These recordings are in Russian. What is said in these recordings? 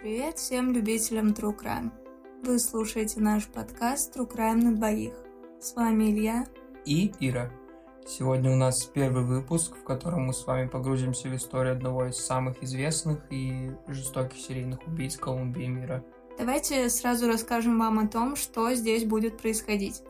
Привет всем любителям True Crime. Вы слушаете наш подкаст True Crime на двоих. С вами Илья и Ира. Сегодня у нас первый выпуск, в котором мы с вами погрузимся в историю одного из самых известных и жестоких серийных убийц Колумбии мира. Давайте сразу расскажем вам о том, что здесь будет происходить.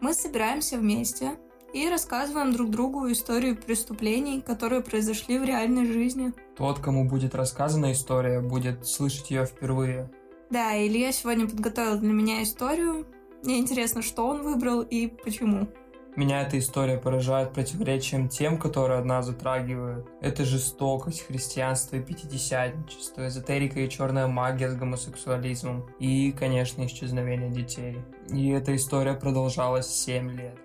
Мы собираемся вместе и рассказываем друг другу историю преступлений, которые произошли в реальной жизни. Тот, кому будет рассказана история, будет слышать ее впервые. Да, Илья сегодня подготовил для меня историю. Мне интересно, что он выбрал и почему. Меня эта история поражает противоречием тем, которые одна затрагивают. Это жестокость, христианство и пятидесятничество, эзотерика и черная магия с гомосексуализмом и, конечно, исчезновение детей. И эта история продолжалась 7 лет.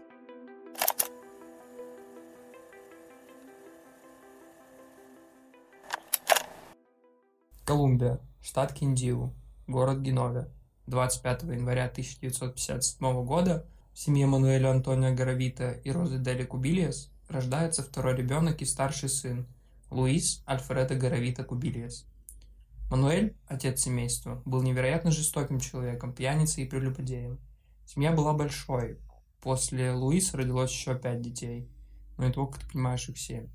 Колумбия, штат Киндиу, город Генове. 25 января 1957 года в семье Мануэля Антонио Горовита и Розы Дели Кубильес рождается второй ребенок и старший сын Луис Альфредо Горовита Кубильес. Мануэль, отец семейства, был невероятно жестоким человеком, пьяницей и прелюбодеем. Семья была большой. После Луиса родилось еще пять детей. Но и только ты понимаешь, их семь.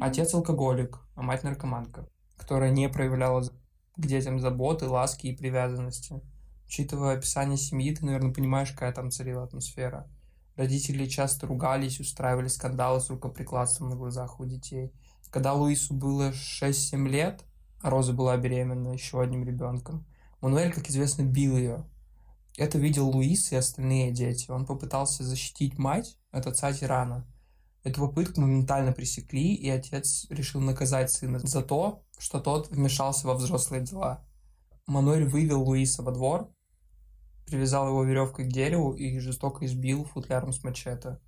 Отец алкоголик, а мать наркоманка которая не проявляла к детям заботы, ласки и привязанности. Учитывая описание семьи, ты, наверное, понимаешь, какая там царила атмосфера. Родители часто ругались, устраивали скандалы с рукоприкладством на глазах у детей. Когда Луису было 6-7 лет, а Роза была беременна еще одним ребенком, Мануэль, как известно, бил ее. Это видел Луис и остальные дети. Он попытался защитить мать от отца тирана. Эту попытку моментально пресекли, и отец решил наказать сына за то, что тот вмешался во взрослые дела. Мануэль вывел Луиса во двор, привязал его веревкой к дереву и жестоко избил футляром с мачете.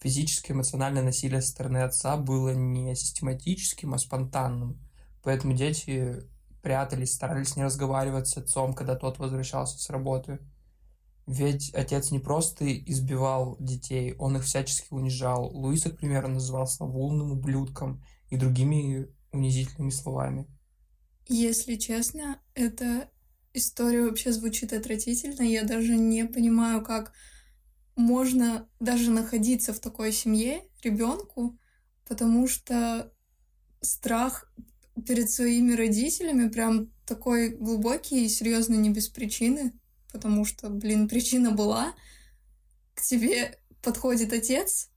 Физическое и эмоциональное насилие со стороны отца было не систематическим, а спонтанным. Поэтому дети прятались, старались не разговаривать с отцом, когда тот возвращался с работы. Ведь отец не просто избивал детей, он их всячески унижал. Луиса, к примеру, называл славулным ублюдком и другими унизительными словами. Если честно, эта история вообще звучит отвратительно. Я даже не понимаю, как можно даже находиться в такой семье ребенку, потому что страх перед своими родителями прям такой глубокий и серьезный не без причины, потому что, блин, причина была. К тебе подходит отец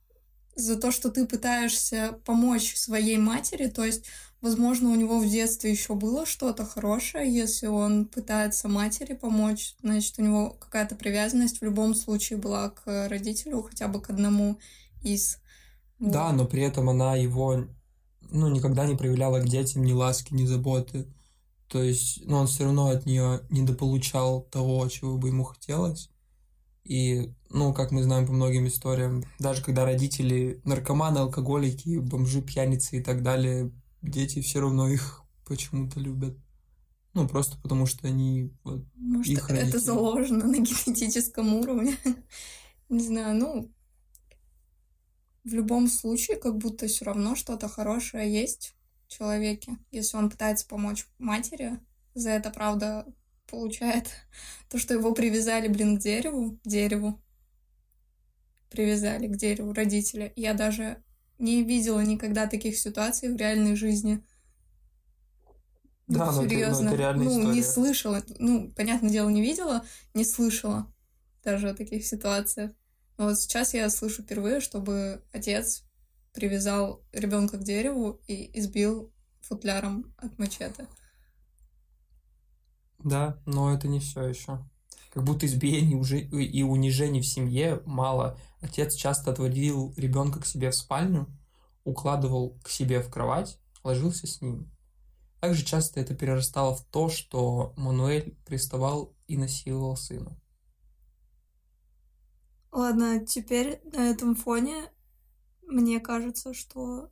за то, что ты пытаешься помочь своей матери, то есть Возможно, у него в детстве еще было что-то хорошее, если он пытается матери помочь, значит, у него какая-то привязанность в любом случае была к родителю, хотя бы к одному из. Вот. Да, но при этом она его ну, никогда не проявляла к детям ни ласки, ни заботы. То есть, ну, он все равно от нее недополучал того, чего бы ему хотелось. И, ну, как мы знаем по многим историям, даже когда родители наркоманы, алкоголики, бомжи, пьяницы и так далее дети все равно их почему-то любят. Ну, просто потому что они вот, Может, их родители. это заложено на генетическом уровне. Не знаю, ну, в любом случае, как будто все равно что-то хорошее есть человеке. Если он пытается помочь матери, за это, правда, получает то, что его привязали, блин, к дереву, дереву. Привязали к дереву родители. Я даже не видела никогда таких ситуаций в реальной жизни. Да, ну, серьезно. Это, ну, это ну, не слышала. Ну, понятное дело, не видела, не слышала даже о таких ситуациях. Но вот сейчас я слышу впервые, чтобы отец привязал ребенка к дереву и избил футляром от мачете. Да, но это не все еще. Как будто избиений уже и унижений в семье мало. Отец часто отводил ребенка к себе в спальню, укладывал к себе в кровать, ложился с ним. Также часто это перерастало в то, что Мануэль приставал и насиловал сына. Ладно, теперь на этом фоне мне кажется, что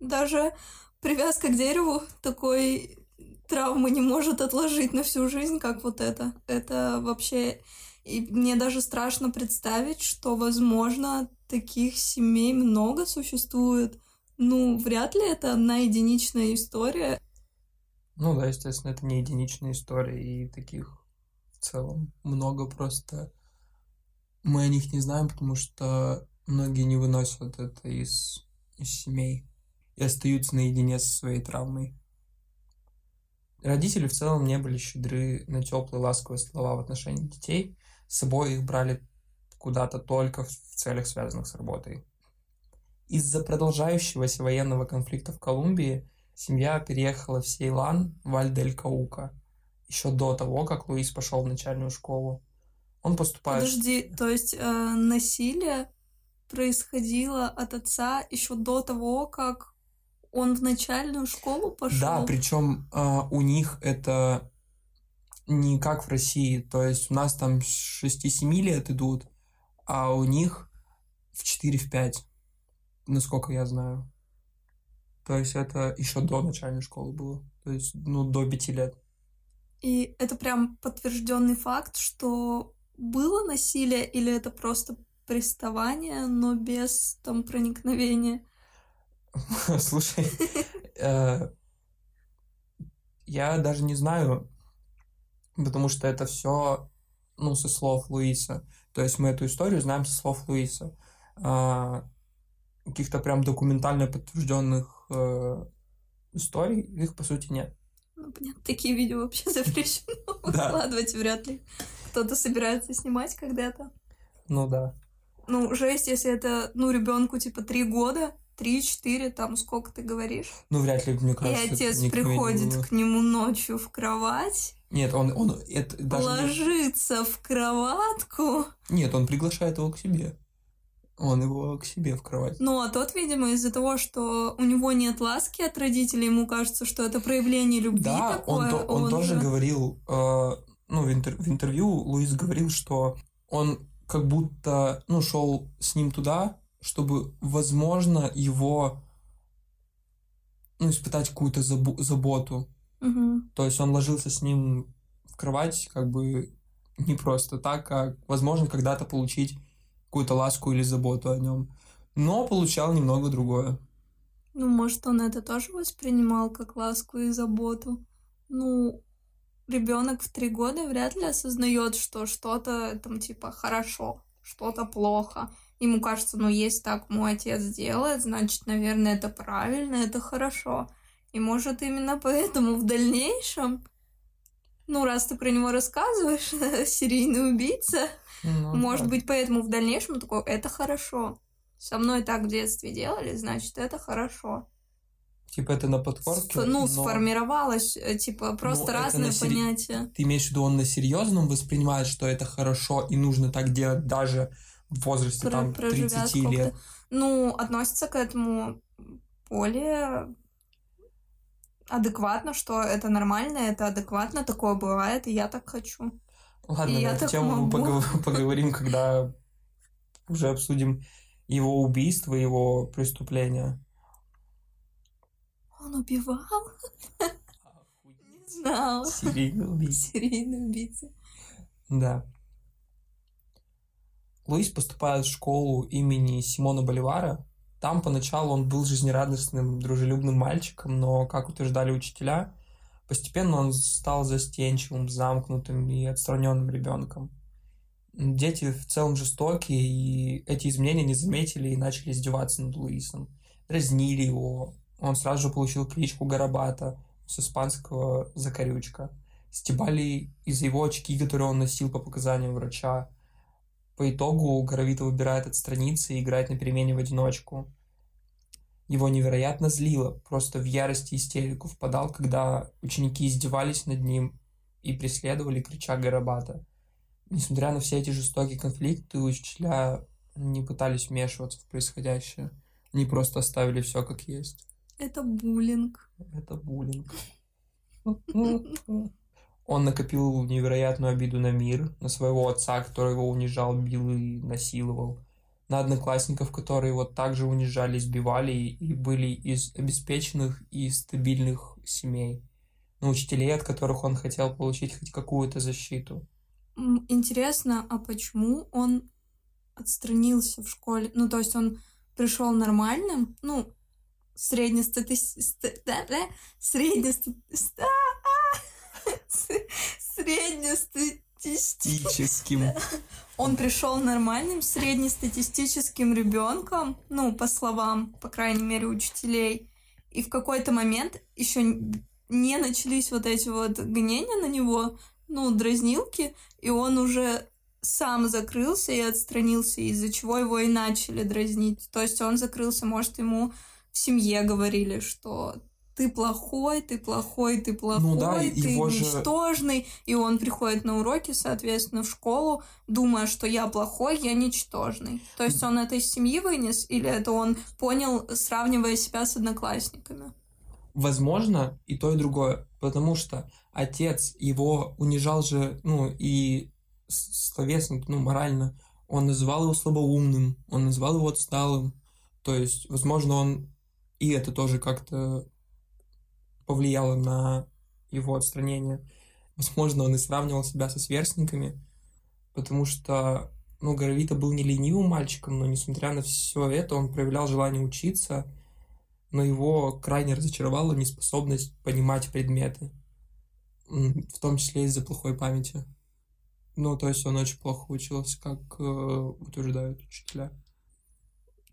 даже привязка к дереву такой травмы не может отложить на всю жизнь, как вот это. Это вообще и мне даже страшно представить, что, возможно, таких семей много существует. Ну, вряд ли это одна единичная история. Ну да, естественно, это не единичная история, и таких в целом много просто. Мы о них не знаем, потому что многие не выносят это из, из семей и остаются наедине со своей травмой. Родители в целом не были щедры на теплые ласковые слова в отношении детей. С собой их брали куда-то только в целях, связанных с работой. Из-за продолжающегося военного конфликта в Колумбии семья переехала в Сейлан, в Аль-дель-Каука, еще до того, как Луис пошел в начальную школу. Он поступает... Подожди, то есть э, насилие происходило от отца еще до того, как он в начальную школу пошел? Да, причем э, у них это не как в России. То есть у нас там с 6-7 лет идут, а у них в 4-5, насколько я знаю. То есть это еще до начальной школы было. То есть, ну, до 5 лет. И это прям подтвержденный факт, что было насилие или это просто приставание, но без там проникновения? Слушай, э, я даже не знаю, потому что это все, ну, со слов Луиса. То есть мы эту историю знаем со слов Луиса. Каких-то прям документально подтвержденных э, историй их, по сути, нет. Ну, понятно, такие видео вообще запрещено выкладывать вряд ли. Кто-то собирается снимать когда-то. Ну да. Ну, жесть, если это, ну, ребенку типа три года, три-четыре, там сколько ты говоришь. Ну, вряд ли, мне кажется. И отец приходит к нему ночью в кровать. Нет, он, он это даже ложится в кроватку. Нет, он приглашает его к себе. Он его к себе в кровать. Ну, а тот, видимо, из-за того, что у него нет ласки от родителей, ему кажется, что это проявление любви да, такое. Он, он, он тоже же... говорил, э, ну, в, интер, в интервью Луис говорил, что он как будто, ну, шел с ним туда, чтобы, возможно, его, ну, испытать какую-то забо- заботу. Угу. То есть он ложился с ним в кровать, как бы не просто так, а, возможно, когда-то получить какую-то ласку или заботу о нем. Но получал немного другое. Ну, может, он это тоже воспринимал как ласку и заботу. Ну, ребенок в три года вряд ли осознает, что что-то там типа хорошо, что-то плохо. Ему кажется, ну, если так мой отец делает, значит, наверное, это правильно, это хорошо. И может именно поэтому в дальнейшем, ну, раз ты про него рассказываешь, серийный убийца, ну, может да. быть, поэтому в дальнейшем такой, это хорошо. Со мной так в детстве делали, значит, это хорошо. Типа это на подкорке? ну, но... сформировалось, э, типа, просто ну, разные сери... понятия. Ты имеешь в виду, он на серьезном воспринимает, что это хорошо и нужно так делать даже в возрасте Про, там 30 лет? Ну, относится к этому более адекватно, что это нормально, это адекватно, такое бывает, и я так хочу. Ладно, и на эту тему могу. поговорим, когда уже обсудим его убийство, его преступления. Он убивал? Не знал. Серийный убийца. Серийный убийца. Да. Луис поступает в школу имени Симона Боливара. Там поначалу он был жизнерадостным, дружелюбным мальчиком, но, как утверждали учителя, постепенно он стал застенчивым, замкнутым и отстраненным ребенком. Дети в целом жестокие, и эти изменения не заметили и начали издеваться над Луисом. Дразнили его, он сразу же получил кличку Гарабата с испанского «закорючка». Стебали из-за его очки, которые он носил по показаниям врача. По итогу Горовита выбирает отстраниться и играть на перемене в одиночку. Его невероятно злило, просто в ярости истерику впадал, когда ученики издевались над ним и преследовали, крича Гарабата. Несмотря на все эти жестокие конфликты, учителя не пытались вмешиваться в происходящее. Они просто оставили все как есть. Это буллинг. Это буллинг. Он накопил невероятную обиду на мир, на своего отца, который его унижал, бил и насиловал, на одноклассников, которые его также унижали, избивали и были из обеспеченных и стабильных семей, на учителей, от которых он хотел получить хоть какую-то защиту. Интересно, а почему он отстранился в школе? Ну, то есть он пришел нормальным, ну, среднестатистическим... Среднестатистическим... Он пришел нормальным среднестатистическим ребенком, ну, по словам, по крайней мере, учителей. И в какой-то момент еще не начались вот эти вот гонения на него, ну, дразнилки, и он уже сам закрылся и отстранился, из-за чего его и начали дразнить. То есть он закрылся, может, ему в семье говорили, что ты плохой, ты плохой, ты плохой, ну, да, ты ничтожный. Же... И он приходит на уроки, соответственно, в школу, думая, что я плохой, я ничтожный. То есть он это из семьи вынес, или это он понял, сравнивая себя с одноклассниками? Возможно, и то, и другое. Потому что отец его унижал же, ну, и словесно, ну, морально. Он называл его слабоумным, он называл его отсталым. То есть, возможно, он и это тоже как-то повлияло на его отстранение. Возможно, он и сравнивал себя со сверстниками, потому что, ну, Горовита был не ленивым мальчиком, но, несмотря на все это, он проявлял желание учиться, но его крайне разочаровала неспособность понимать предметы, в том числе из-за плохой памяти. Ну, то есть он очень плохо учился, как э, утверждают учителя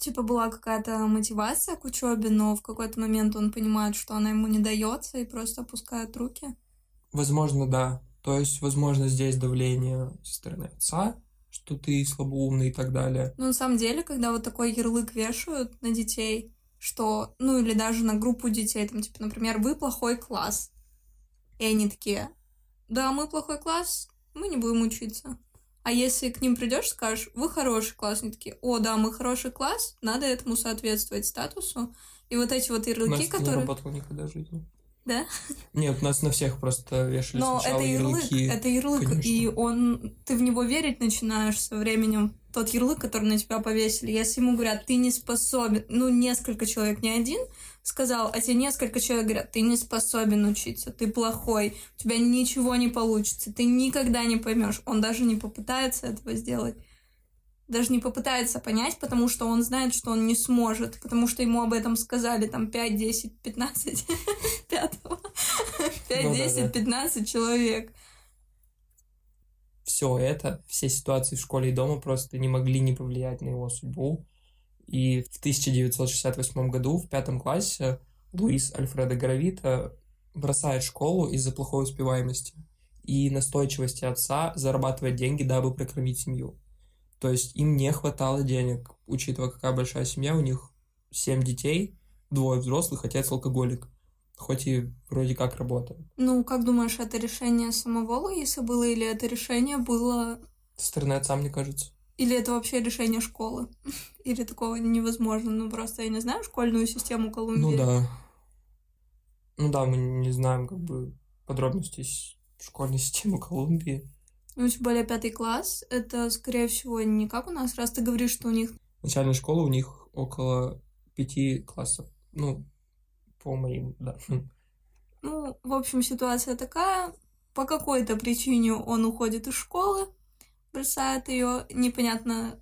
типа была какая-то мотивация к учебе, но в какой-то момент он понимает, что она ему не дается и просто опускает руки. Возможно, да. То есть, возможно, здесь давление со стороны отца, что ты слабоумный и так далее. Ну, на самом деле, когда вот такой ярлык вешают на детей, что, ну, или даже на группу детей, там, типа, например, вы плохой класс. И они такие, да, мы плохой класс, мы не будем учиться. А если к ним придешь, скажешь, вы хороший класс, они такие, о, да, мы хороший класс, надо этому соответствовать статусу. И вот эти вот ярлыки, которые... не работало никогда в жизни. Да? Нет, нас на всех просто вешали Но сначала это ярлык, ярлыки. это ярлык, Конечно. и он, ты в него верить начинаешь со временем. Тот ярлык, который на тебя повесили, если ему говорят, ты не способен, ну, несколько человек, не один, сказал, а тебе несколько человек говорят, ты не способен учиться, ты плохой, у тебя ничего не получится, ты никогда не поймешь. Он даже не попытается этого сделать даже не попытается понять, потому что он знает, что он не сможет, потому что ему об этом сказали там 5, 10, 15, 5, 5, 10, 15 человек. Все это, все ситуации в школе и дома просто не могли не повлиять на его судьбу. И в 1968 году, в пятом классе, Луис Альфредо Гравита бросает школу из-за плохой успеваемости и настойчивости отца зарабатывать деньги, дабы прокормить семью. То есть им не хватало денег, учитывая, какая большая семья, у них семь детей, двое взрослых, отец алкоголик. Хоть и вроде как работает. Ну, как думаешь, это решение самого Луиса было, или это решение было... Со стороны отца, мне кажется. Или это вообще решение школы? Или такого невозможно? Ну, просто я не знаю школьную систему Колумбии. Ну да. Ну да, мы не знаем как бы подробностей школьной системы Колумбии. Ну, тем более пятый класс, это, скорее всего, не как у нас, раз ты говоришь, что у них... Начальная школа у них около пяти классов. Ну, по моим, да. Ну, в общем, ситуация такая. По какой-то причине он уходит из школы, бросает ее, непонятно,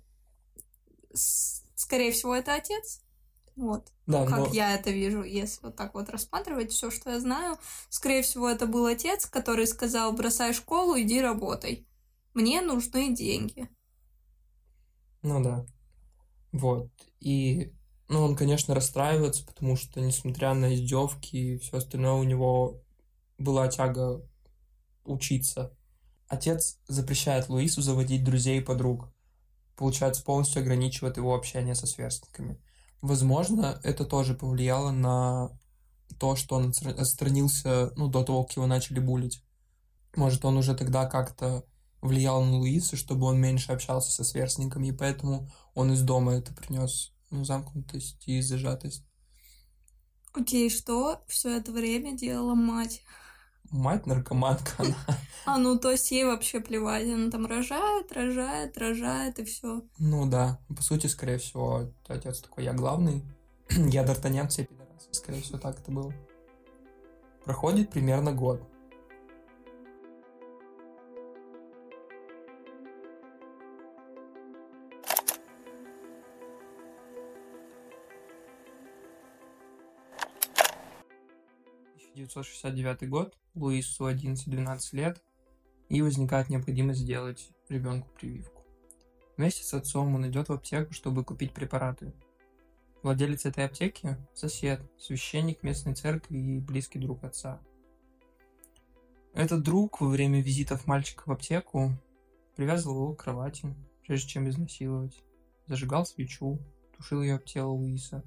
скорее всего, это отец. Вот. Да, как но... я это вижу, если вот так вот рассматривать все, что я знаю. Скорее всего, это был отец, который сказал, бросай школу, иди работай. Мне нужны деньги. Ну да. Вот. И, ну, он, конечно, расстраивается, потому что, несмотря на издевки и все остальное, у него была тяга учиться. Отец запрещает Луису заводить друзей и подруг. Получается, полностью ограничивает его общение со сверстниками. Возможно, это тоже повлияло на то, что он отстранился, ну, до того, как его начали булить. Может, он уже тогда как-то влиял на Луиса, чтобы он меньше общался со сверстниками, и поэтому он из дома это принес, ну, замкнутость и зажатость. Окей, что все это время делала мать? Мать наркоманка, она. А, ну, то есть ей вообще плевать, она там рожает, рожает, рожает, и все. Ну да, по сути, скорее всего, отец такой, я главный, я Д'Артаньян, все пидорасы, скорее всего, так это было. Проходит примерно год. 1969 год, Луису 11-12 лет, и возникает необходимость сделать ребенку прививку. Вместе с отцом он идет в аптеку, чтобы купить препараты. Владелец этой аптеки – сосед, священник местной церкви и близкий друг отца. Этот друг во время визитов мальчика в аптеку привязывал его к кровати, прежде чем изнасиловать, зажигал свечу, тушил ее об тело Луиса,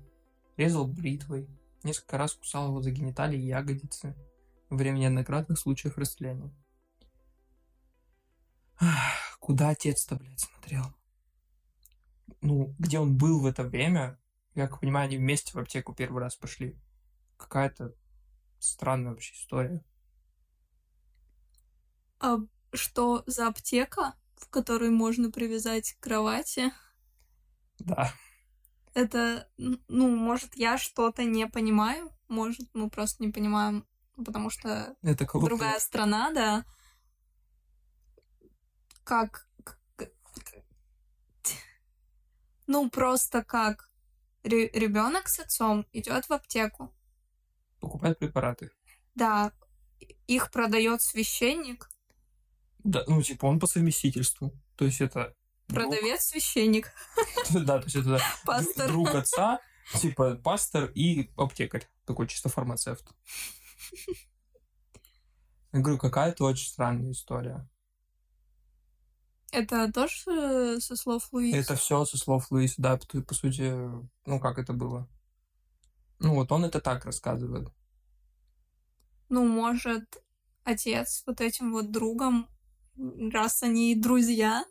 резал бритвой, несколько раз кусал его за гениталии и ягодицы во время неоднократных случаев растления. Куда отец-то, блядь, смотрел? Ну, где он был в это время, я как понимаю, они вместе в аптеку первый раз пошли. Какая-то странная вообще история. А что за аптека, в которой можно привязать к кровати? Да. Это, ну, может, я что-то не понимаю, может, мы просто не понимаем, потому что Это глупо. другая страна, да. Как... Ну, просто как ребенок с отцом идет в аптеку. Покупает препараты. Да, их продает священник. Да, ну, типа, он по совместительству. То есть это... Продавец, священник. Да, то есть это Пастор. друг отца, типа пастор и аптекарь. Такой чисто фармацевт. Я говорю, какая-то очень странная история. Это тоже со слов Луиса? Это все со слов Луиса, да, по, по сути, ну как это было. Ну вот он это так рассказывает. Ну, может, отец вот этим вот другом, раз они друзья,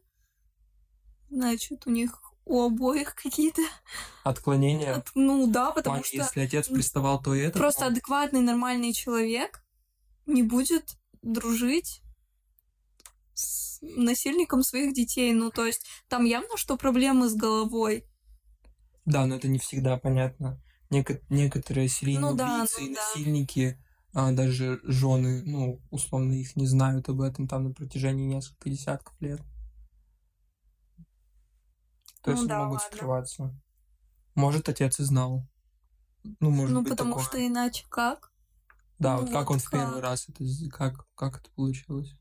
значит, у них у обоих какие-то... Отклонения? От, ну да, потому плане, что... Если отец приставал, то и это... Просто адекватный, нормальный человек не будет дружить с насильником своих детей. Ну, то есть там явно, что проблемы с головой. Да, но это не всегда понятно. Неко- некоторые серийные Ну да, убийцы ну да. насильники, а даже жены, ну, условно, их не знают об этом там на протяжении нескольких десятков лет. То Ну есть да, могут ладно. скрываться. Может, отец и знал. Ну, может ну, быть, потому такое. что иначе как? Да, ну вот как вот он в первый как? раз это... Как, как это получилось?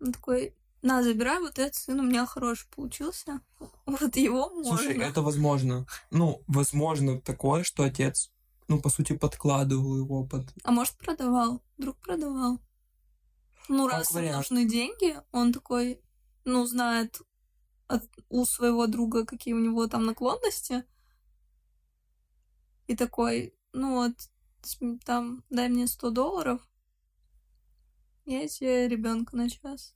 Он такой, на, забирай вот этот сын, у меня хороший получился. Вот его можно. Слушай, это возможно. Ну, возможно такое, что отец, ну, по сути, подкладывал его под... А может, продавал? Вдруг продавал? Ну, Как раз вариант. нужны деньги, он такой, ну, знает от- у своего друга, какие у него там наклонности. И такой, ну вот, там, дай мне 100 долларов, я тебе ребенка на час.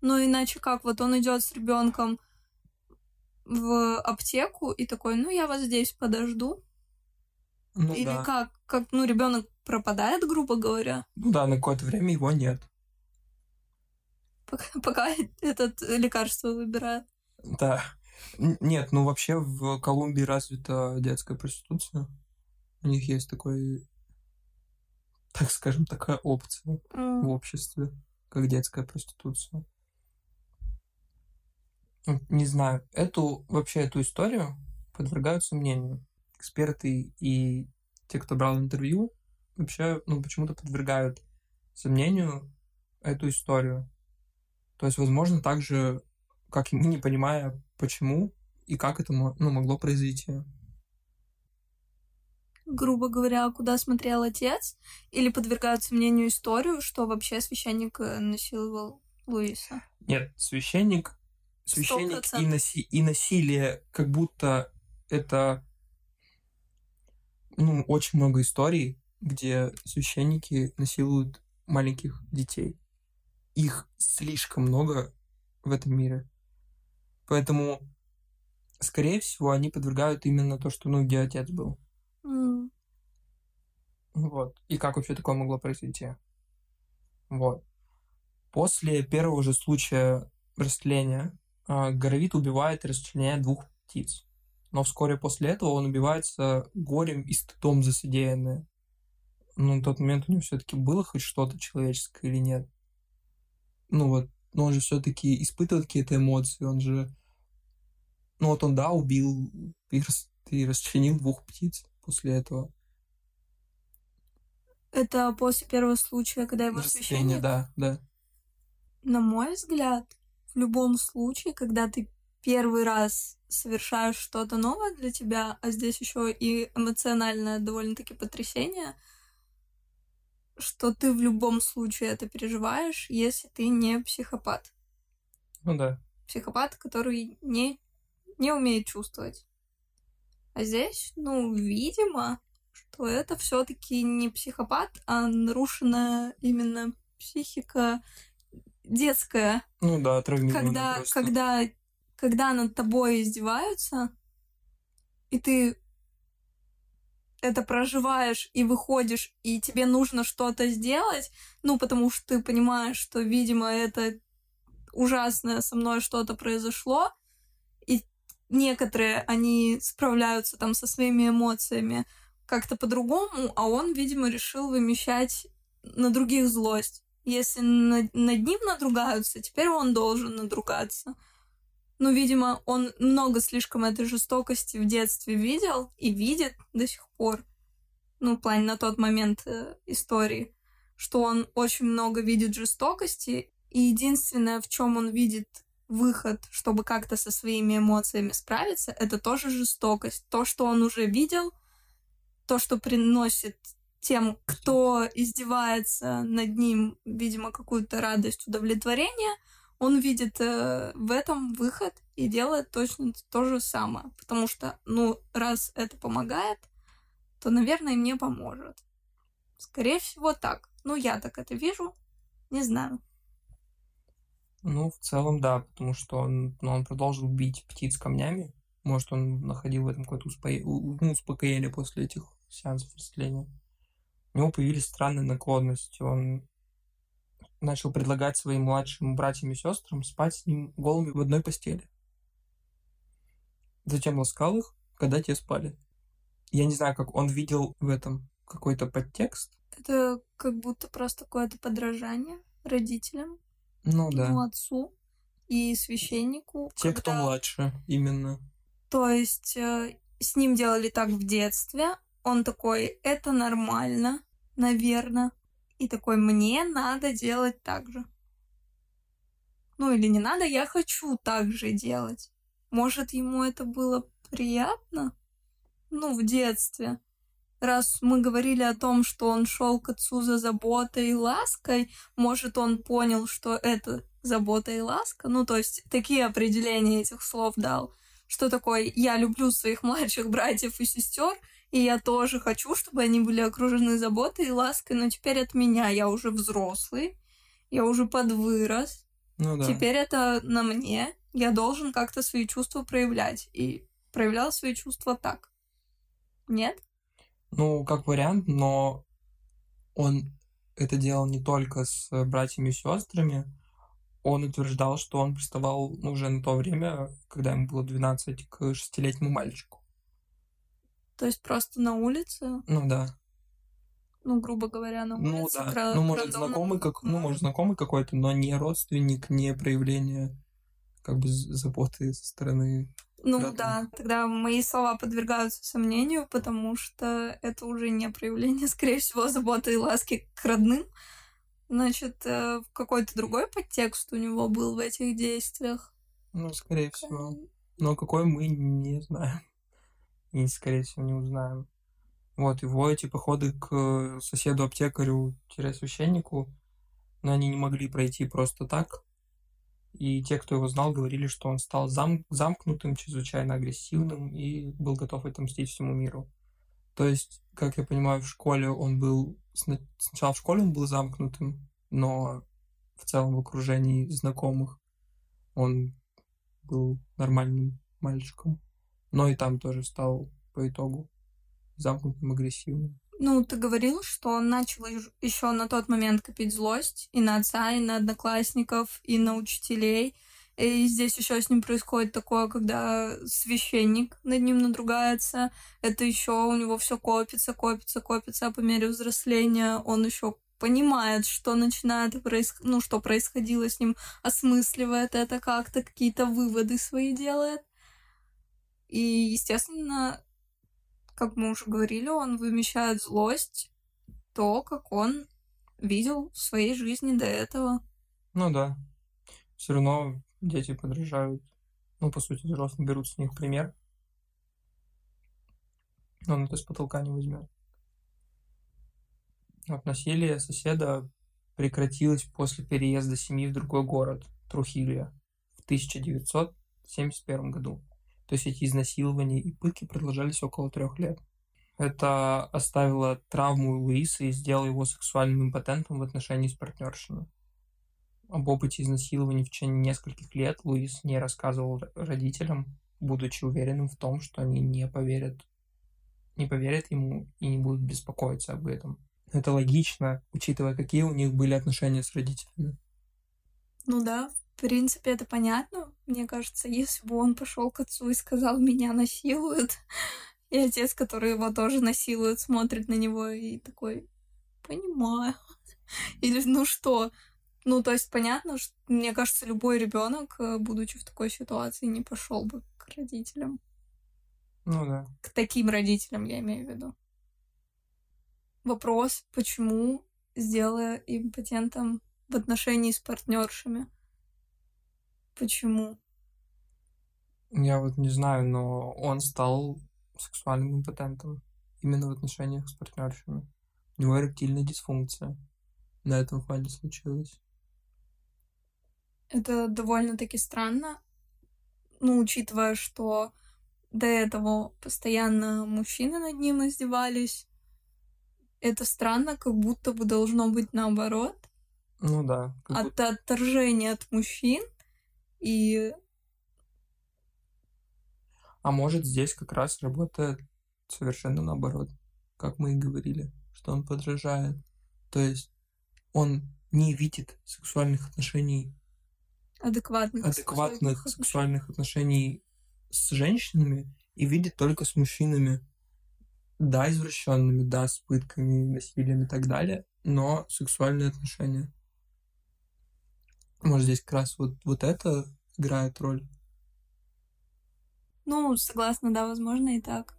Ну, иначе как? Вот он идет с ребенком в аптеку и такой, ну, я вас здесь подожду. Ну, Или да. как? Как, ну, ребенок пропадает, грубо говоря. Ну да, на какое-то время его нет. Пока, этот лекарство выбирает. Да. Нет, ну вообще в Колумбии развита детская проституция. У них есть такой, так скажем, такая опция в М, обществе, как детская проституция. Не знаю, эту, вообще эту историю подвергают сомнению. Эксперты и те, кто брал интервью, вообще, ну, почему-то подвергают сомнению эту историю. То есть, возможно, также, как и мы, не понимая, почему и как это ну, могло произойти. Грубо говоря, куда смотрел отец, или подвергают сомнению историю, что вообще священник э, насиловал Луиса. Нет, священник, священник и, наси- и насилие, как будто это ну, очень много историй, где священники насилуют маленьких детей. Их слишком много в этом мире. Поэтому, скорее всего, они подвергают именно то, что, ну, где отец был. М, Вот. И как вообще такое могло произойти? Вот. После первого же случая растления а, Горовит убивает и расчленяет двух птиц. Но вскоре после этого он убивается горем и стыдом за содеянное. Ну, на тот момент у него все-таки было хоть что-то человеческое или нет. Ну вот, но он же все-таки испытывает какие-то эмоции, он же... Ну вот он, да, убил и, рас- и расчленил двух птиц. после этого. Это после первого случая, когда его священник? да, да. На мой взгляд, в любом случае, когда ты первый раз совершаешь что-то новое для тебя, а здесь еще и эмоциональное довольно-таки потрясение, что ты в любом случае это переживаешь, если ты не психопат. Ну да. Психопат, который не, не умеет чувствовать. А здесь, ну, видимо, что это все-таки не психопат, а нарушенная именно психика детская. Ну да, травмированная Когда, просто. когда, когда над тобой издеваются, и ты это проживаешь и выходишь, и тебе нужно что-то сделать, ну, потому что ты понимаешь, что, видимо, это ужасное со мной что-то произошло, и некоторые, они справляются там со своими эмоциями как-то по-другому, а он, видимо, решил вымещать на других злость. Если над, над ним надругаются, теперь он должен надругаться. Ну, видимо, он много слишком этой жестокости в детстве видел и видит до сих пор. Ну, в плане на тот момент э, истории, что он очень много видит жестокости, и единственное, в чем он видит выход, чтобы как-то со своими эмоциями справиться, это тоже жестокость. То, что он уже видел, то, что приносит тем, кто издевается над ним, видимо, какую-то радость, удовлетворение, он видит э, в этом выход и делает точно то же самое. Потому что, ну, раз это помогает, то, наверное, и мне поможет. Скорее всего, так. Ну, я так это вижу. Не знаю. Ну, в целом, да, потому что он, ну, он продолжил бить птиц камнями. Может, он находил в этом какое-то успо- ну, успокоение после этих сеансов исцеления. У него появились странные наклонности. Он начал предлагать своим младшим братьям и сестрам спать с ним голыми в одной постели. Затем ласкал их, когда те спали. Я не знаю, как он видел в этом какой-то подтекст. Это как будто просто какое-то подражание родителям, Ну да. ну, отцу и священнику. Те, кто когда- младше, именно. То есть э, с ним делали так в детстве. Он такой, это нормально, наверное. И такой, мне надо делать так же. Ну или не надо, я хочу так же делать. Может, ему это было приятно? Ну, в детстве. Раз мы говорили о том, что он шел к отцу за заботой и лаской, может, он понял, что это забота и ласка? Ну, то есть, такие определения этих слов дал что такое я люблю своих младших братьев и сестер, и я тоже хочу, чтобы они были окружены заботой и лаской, но теперь от меня я уже взрослый, я уже подвырос, Ну да. теперь это на мне, я должен как-то свои чувства проявлять, и проявлял свои чувства так. Нет? Ну, как вариант, но он это делал не только с братьями и сестрами. Он утверждал, что он приставал ну, уже на то время, когда ему было 12, к шестилетнему мальчику. То есть просто на улице, Ну да. ну, грубо говоря, на улице. Ну да. кра- ну, может, крадоном. знакомый, как, ну, может, знакомый какой-то, но не родственник, не проявление как бы заботы со стороны. Ну родных. да, тогда мои слова подвергаются сомнению, потому что это уже не проявление, скорее всего, заботы и ласки к родным. Значит, э, какой-то другой подтекст у него был в этих действиях. Ну, скорее всего. Но какой мы не знаем. И, скорее всего, не узнаем. Вот, его эти походы к соседу-аптекарю-священнику, но они не могли пройти просто так. И те, кто его знал, говорили, что он стал зам- замкнутым, чрезвычайно агрессивным и был готов отомстить всему миру. То есть, как я понимаю, в школе он был... сна- Сначала в школе он был замкнутым, но в целом в окружении знакомых он был нормальным мальчиком. Но и там тоже стал по итогу замкнутым, агрессивным. Ну, ты говорил, что он начал еще на тот момент копить злость и на отца, и на одноклассников, и на учителей. И здесь еще с ним происходит такое, когда священник над ним надругается. Это еще у него все копится, копится, копится, а по мере взросления он еще понимает, что начинает происходить, ну, что происходило с ним, осмысливает это как-то, какие-то выводы свои делает. И, естественно, как мы уже говорили, он вымещает злость, то, как он видел в своей жизни до этого. Ну да. Все равно дети подражают. Ну, по сути, взрослые берут с них пример. Он это с потолка не возьмет. Вот насилие соседа прекратилось после переезда семьи в другой город, Трухилья, в 1971 году. То есть эти изнасилования и пытки продолжались около трех лет. Это оставило травму Луиса и сделало его сексуальным импотентом в отношении с партнершами. Об опыте изнасилований в течение нескольких лет Луис не рассказывал родителям, будучи уверенным в том, что они не поверят, не поверят ему и не будут беспокоиться об этом. Это логично, учитывая, какие у них были отношения с родителями. Ну да, в принципе, это понятно. Мне кажется, если бы он пошел к отцу и сказал, меня насилуют, и отец, который его тоже насилует, смотрит на него и такой, понимаю. Или ну что? Ну, то есть понятно, что, мне кажется, любой ребенок, э, будучи в такой ситуации, не пошел бы к родителям. Ну да. К таким родителям, я имею в виду. Вопрос, почему сделая импотентом в отношении с партнершами? Почему? Я вот не знаю, но он стал сексуальным импотентом именно в отношениях с партнершами. У него эректильная дисфункция на этом фоне случилась. Это довольно-таки странно, ну, учитывая, что до этого постоянно мужчины над ним издевались. Это странно, как будто бы должно быть наоборот. Ну да. От будто... отторжения от мужчин и а может, здесь как раз работает совершенно наоборот, как мы и говорили, что он подражает. То есть он не видит сексуальных отношений адекватных, адекватных сексуальных отношений с женщинами и видит только с мужчинами. Да, извращенными, да, с пытками, насилием и так далее, но сексуальные отношения. Может, здесь как раз вот, вот это играет роль. Ну, согласна, да, возможно и так.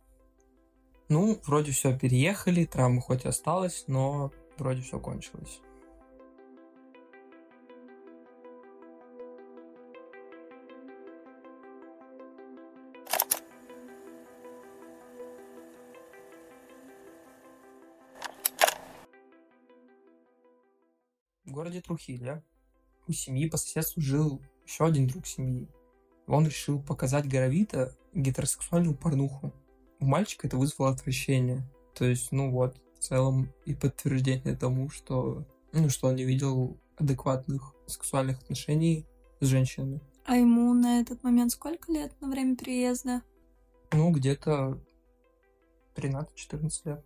Ну, вроде все переехали, травма хоть осталась, но вроде все кончилось. В городе Трухилья у семьи по соседству жил еще один друг семьи, он решил показать Горовита гетеросексуальную порнуху. У мальчика это вызвало отвращение. То есть, ну вот, в целом и подтверждение тому, что, ну, что он не видел адекватных сексуальных отношений с женщинами. А ему на этот момент сколько лет на время приезда? Ну, где-то 13-14 лет.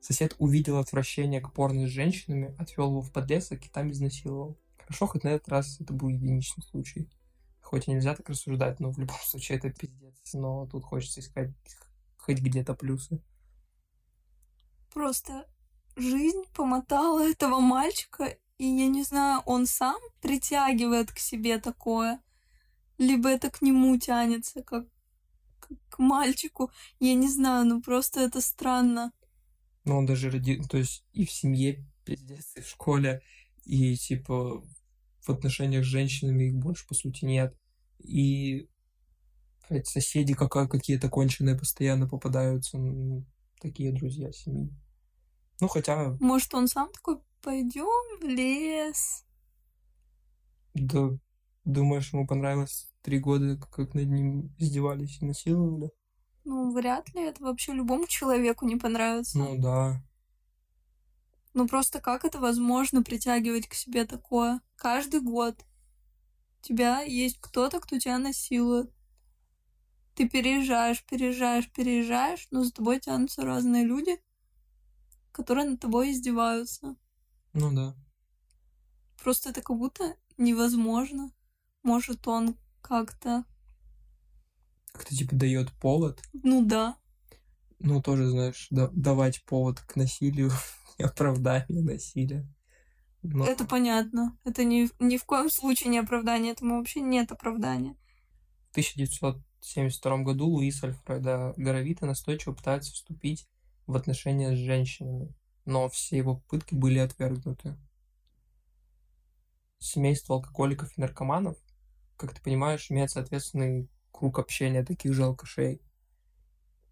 Сосед увидел отвращение к порно с женщинами, отвел его в подлесок и там изнасиловал. Хорошо, хоть на этот раз это был единичный случай. Хоть и нельзя так рассуждать, но в любом случае это пиздец. Но тут хочется искать хоть где-то плюсы. Просто жизнь помотала этого мальчика, и я не знаю, он сам притягивает к себе такое, либо это к нему тянется, как, как к мальчику. Я не знаю, ну просто это странно. Ну, он даже родил, то есть и в семье пиздец, и в школе, и типа в отношениях с женщинами их больше, по сути, нет. И блядь, соседи какие-то конченые постоянно попадаются. Ну, такие друзья семьи. Ну, хотя... Может, он сам такой, пойдем в лес? Да, думаешь, ему понравилось три года, как над ним издевались и насиловали? Ну, вряд ли. Это вообще любому человеку не понравится. Ну, да. Ну просто как это возможно притягивать к себе такое? Каждый год. У тебя есть кто-то, кто тебя насилует. Ты переезжаешь, переезжаешь, переезжаешь, но за тобой тянутся разные люди, которые над тобой издеваются. Ну да. Просто это как будто невозможно. Может, он как-то... Как-то типа дает повод? Ну да. Ну, тоже, знаешь, да, давать повод к насилию оправдание насилия. Но... Это понятно. Это ни, ни в коем случае не оправдание. Этому вообще нет оправдания. В 1972 году Луис Альфреда Горовита настойчиво пытается вступить в отношения с женщинами, но все его попытки были отвергнуты. Семейство алкоголиков и наркоманов, как ты понимаешь, имеет соответственный круг общения таких же алкашей.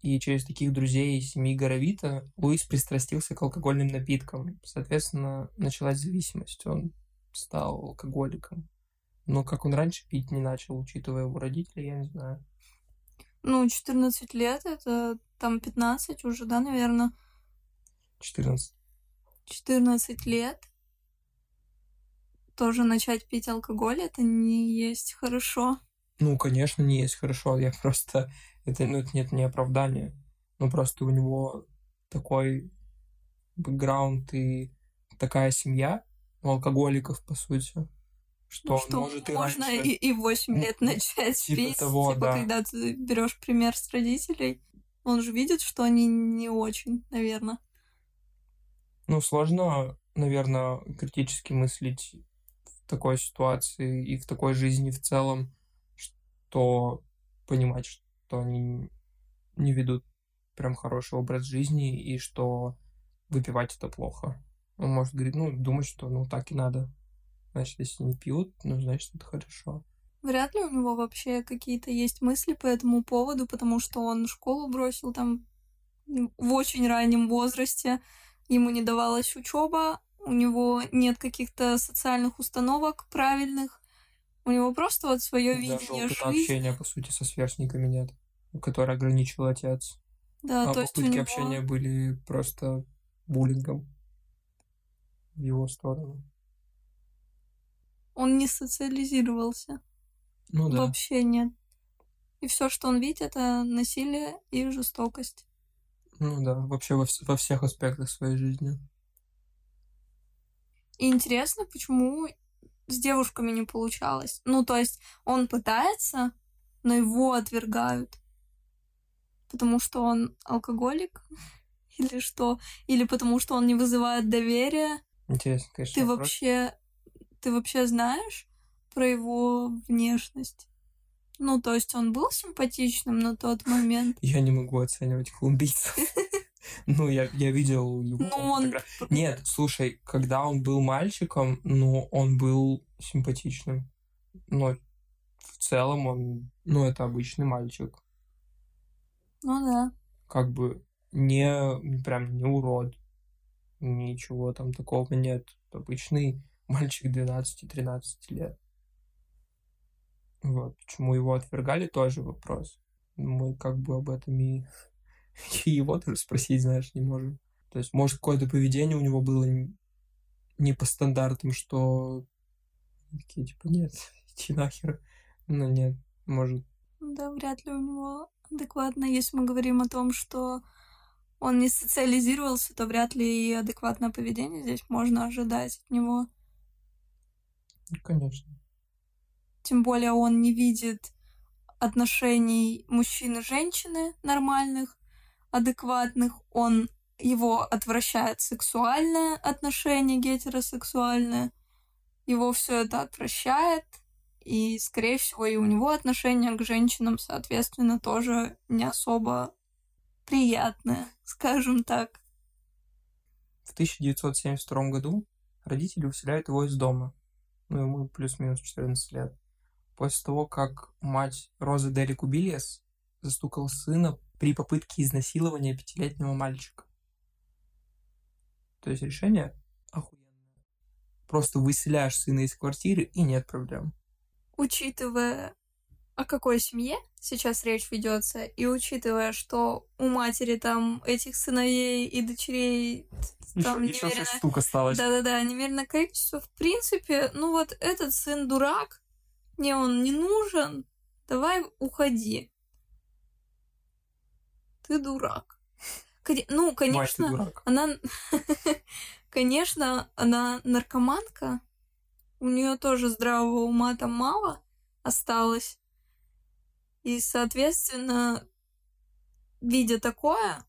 И через таких друзей семьи Горовита Луис пристрастился к алкогольным напиткам. Соответственно, началась зависимость. Он стал алкоголиком. Но как он раньше пить не начал, учитывая его родителей, я не знаю. Ну, 14 лет, это там 15 уже, да, наверное? 14. 14 лет. Тоже начать пить алкоголь, это не есть хорошо. Ну, конечно, не есть хорошо. Я просто... Это, ну, это нет не оправдание. Ну, просто у него такой бэкграунд и такая семья у алкоголиков, по сути. Что, ну, что может можно и, раньше... и, и 8 лет начать типа пить. Того, типа, да. когда ты берешь пример с родителей, он же видит, что они не очень, наверное. Ну, сложно, наверное, критически мыслить в такой ситуации и в такой жизни в целом, что понимать, что они не ведут прям хороший образ жизни и что выпивать это плохо. Он может говорить, ну, думать, что ну так и надо. Значит, если не пьют, ну, значит, это хорошо. Вряд ли у него вообще какие-то есть мысли по этому поводу, потому что он школу бросил там в очень раннем возрасте, ему не давалась учеба, у него нет каких-то социальных установок правильных, у него просто вот свое видение жизни. общения, по сути, со сверстниками нет, который ограничил отец. Да, а то есть попытки него... общения были просто буллингом в его сторону. Он не социализировался. Ну да. Вообще нет. И все, что он видит, это насилие и жестокость. Ну да, вообще во, во всех аспектах своей жизни. И интересно, почему с девушками не получалось. Ну, то есть он пытается, но его отвергают. Потому что он алкоголик? Или что? Или потому что он не вызывает доверия? Интересно, конечно. Ты вопрос. вообще, ты вообще знаешь про его внешность? Ну, то есть он был симпатичным на тот момент. Я не могу оценивать колумбийцев. Ну, я, я видел его. Ну, он... Нет, слушай, когда он был мальчиком, ну, он был симпатичным. Но в целом он, ну, это обычный мальчик. Ну да. Как бы не прям не урод, Ничего там такого нет. Обычный мальчик 12-13 лет. Вот. Почему его отвергали, тоже вопрос. Мы как бы об этом и, и его тоже спросить, знаешь, не можем. То есть, может, какое-то поведение у него было не по стандартам, что такие, типа, нет, иди нахер. Ну, нет, может. Да, вряд ли у него адекватно, если мы говорим о том, что он не социализировался, то вряд ли и адекватное поведение здесь можно ожидать от него. Конечно. Тем более он не видит отношений мужчины и женщины нормальных, адекватных. Он его отвращает сексуальное отношение, гетеросексуальное. Его все это отвращает. И, скорее всего, и у него отношение к женщинам, соответственно, тоже не особо приятное, скажем так. В 1972 году родители выселяют его из дома. Ну, ему плюс-минус 14 лет. После того, как мать Розы Дели Кубильес застукала сына при попытке изнасилования пятилетнего мальчика. То есть решение охуенное. Просто выселяешь сына из квартиры, и нет проблем. Учитывая о какой семье сейчас речь ведется, и учитывая, что у матери там этих сыновей и дочерей там еще, немерено... еще штук осталось. Да-да-да, немерено количество. В принципе, ну вот этот сын дурак, мне он не нужен, давай уходи. Ты дурак. Ну, конечно, Мать, она... конечно, она наркоманка. У нее тоже здравого ума там мало осталось. И, соответственно, видя такое,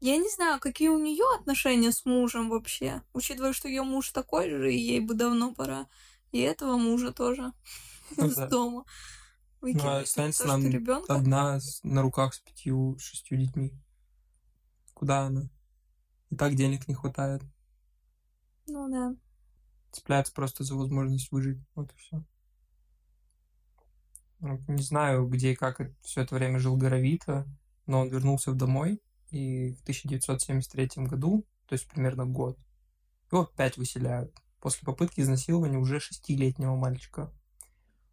я не знаю, какие у нее отношения с мужем вообще, учитывая, что ее муж такой же, и ей бы давно пора. И этого мужа тоже с дома. Ну, а останется то, что нам ребенка. одна на руках с пятью-шестью детьми. Куда она? И так денег не хватает. Ну да. Цепляется просто за возможность выжить. Вот и все. Не знаю, где и как все это время жил Горовита, но он вернулся домой, и в 1973 году, то есть примерно год, его опять выселяют после попытки изнасилования уже шестилетнего мальчика.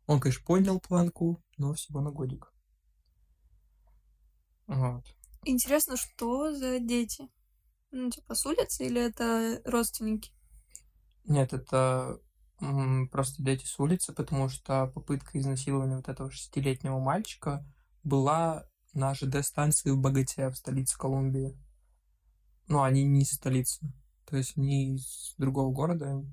Он, конечно, поднял планку, но всего на годик. Вот. Интересно, что за дети? Ну, типа, с улицы или это родственники? Нет, это просто дети с улицы, потому что попытка изнасилования вот этого шестилетнего мальчика была на ЖД-станции в Богате, в столице Колумбии. Ну, они не из столицы, то есть они из другого города.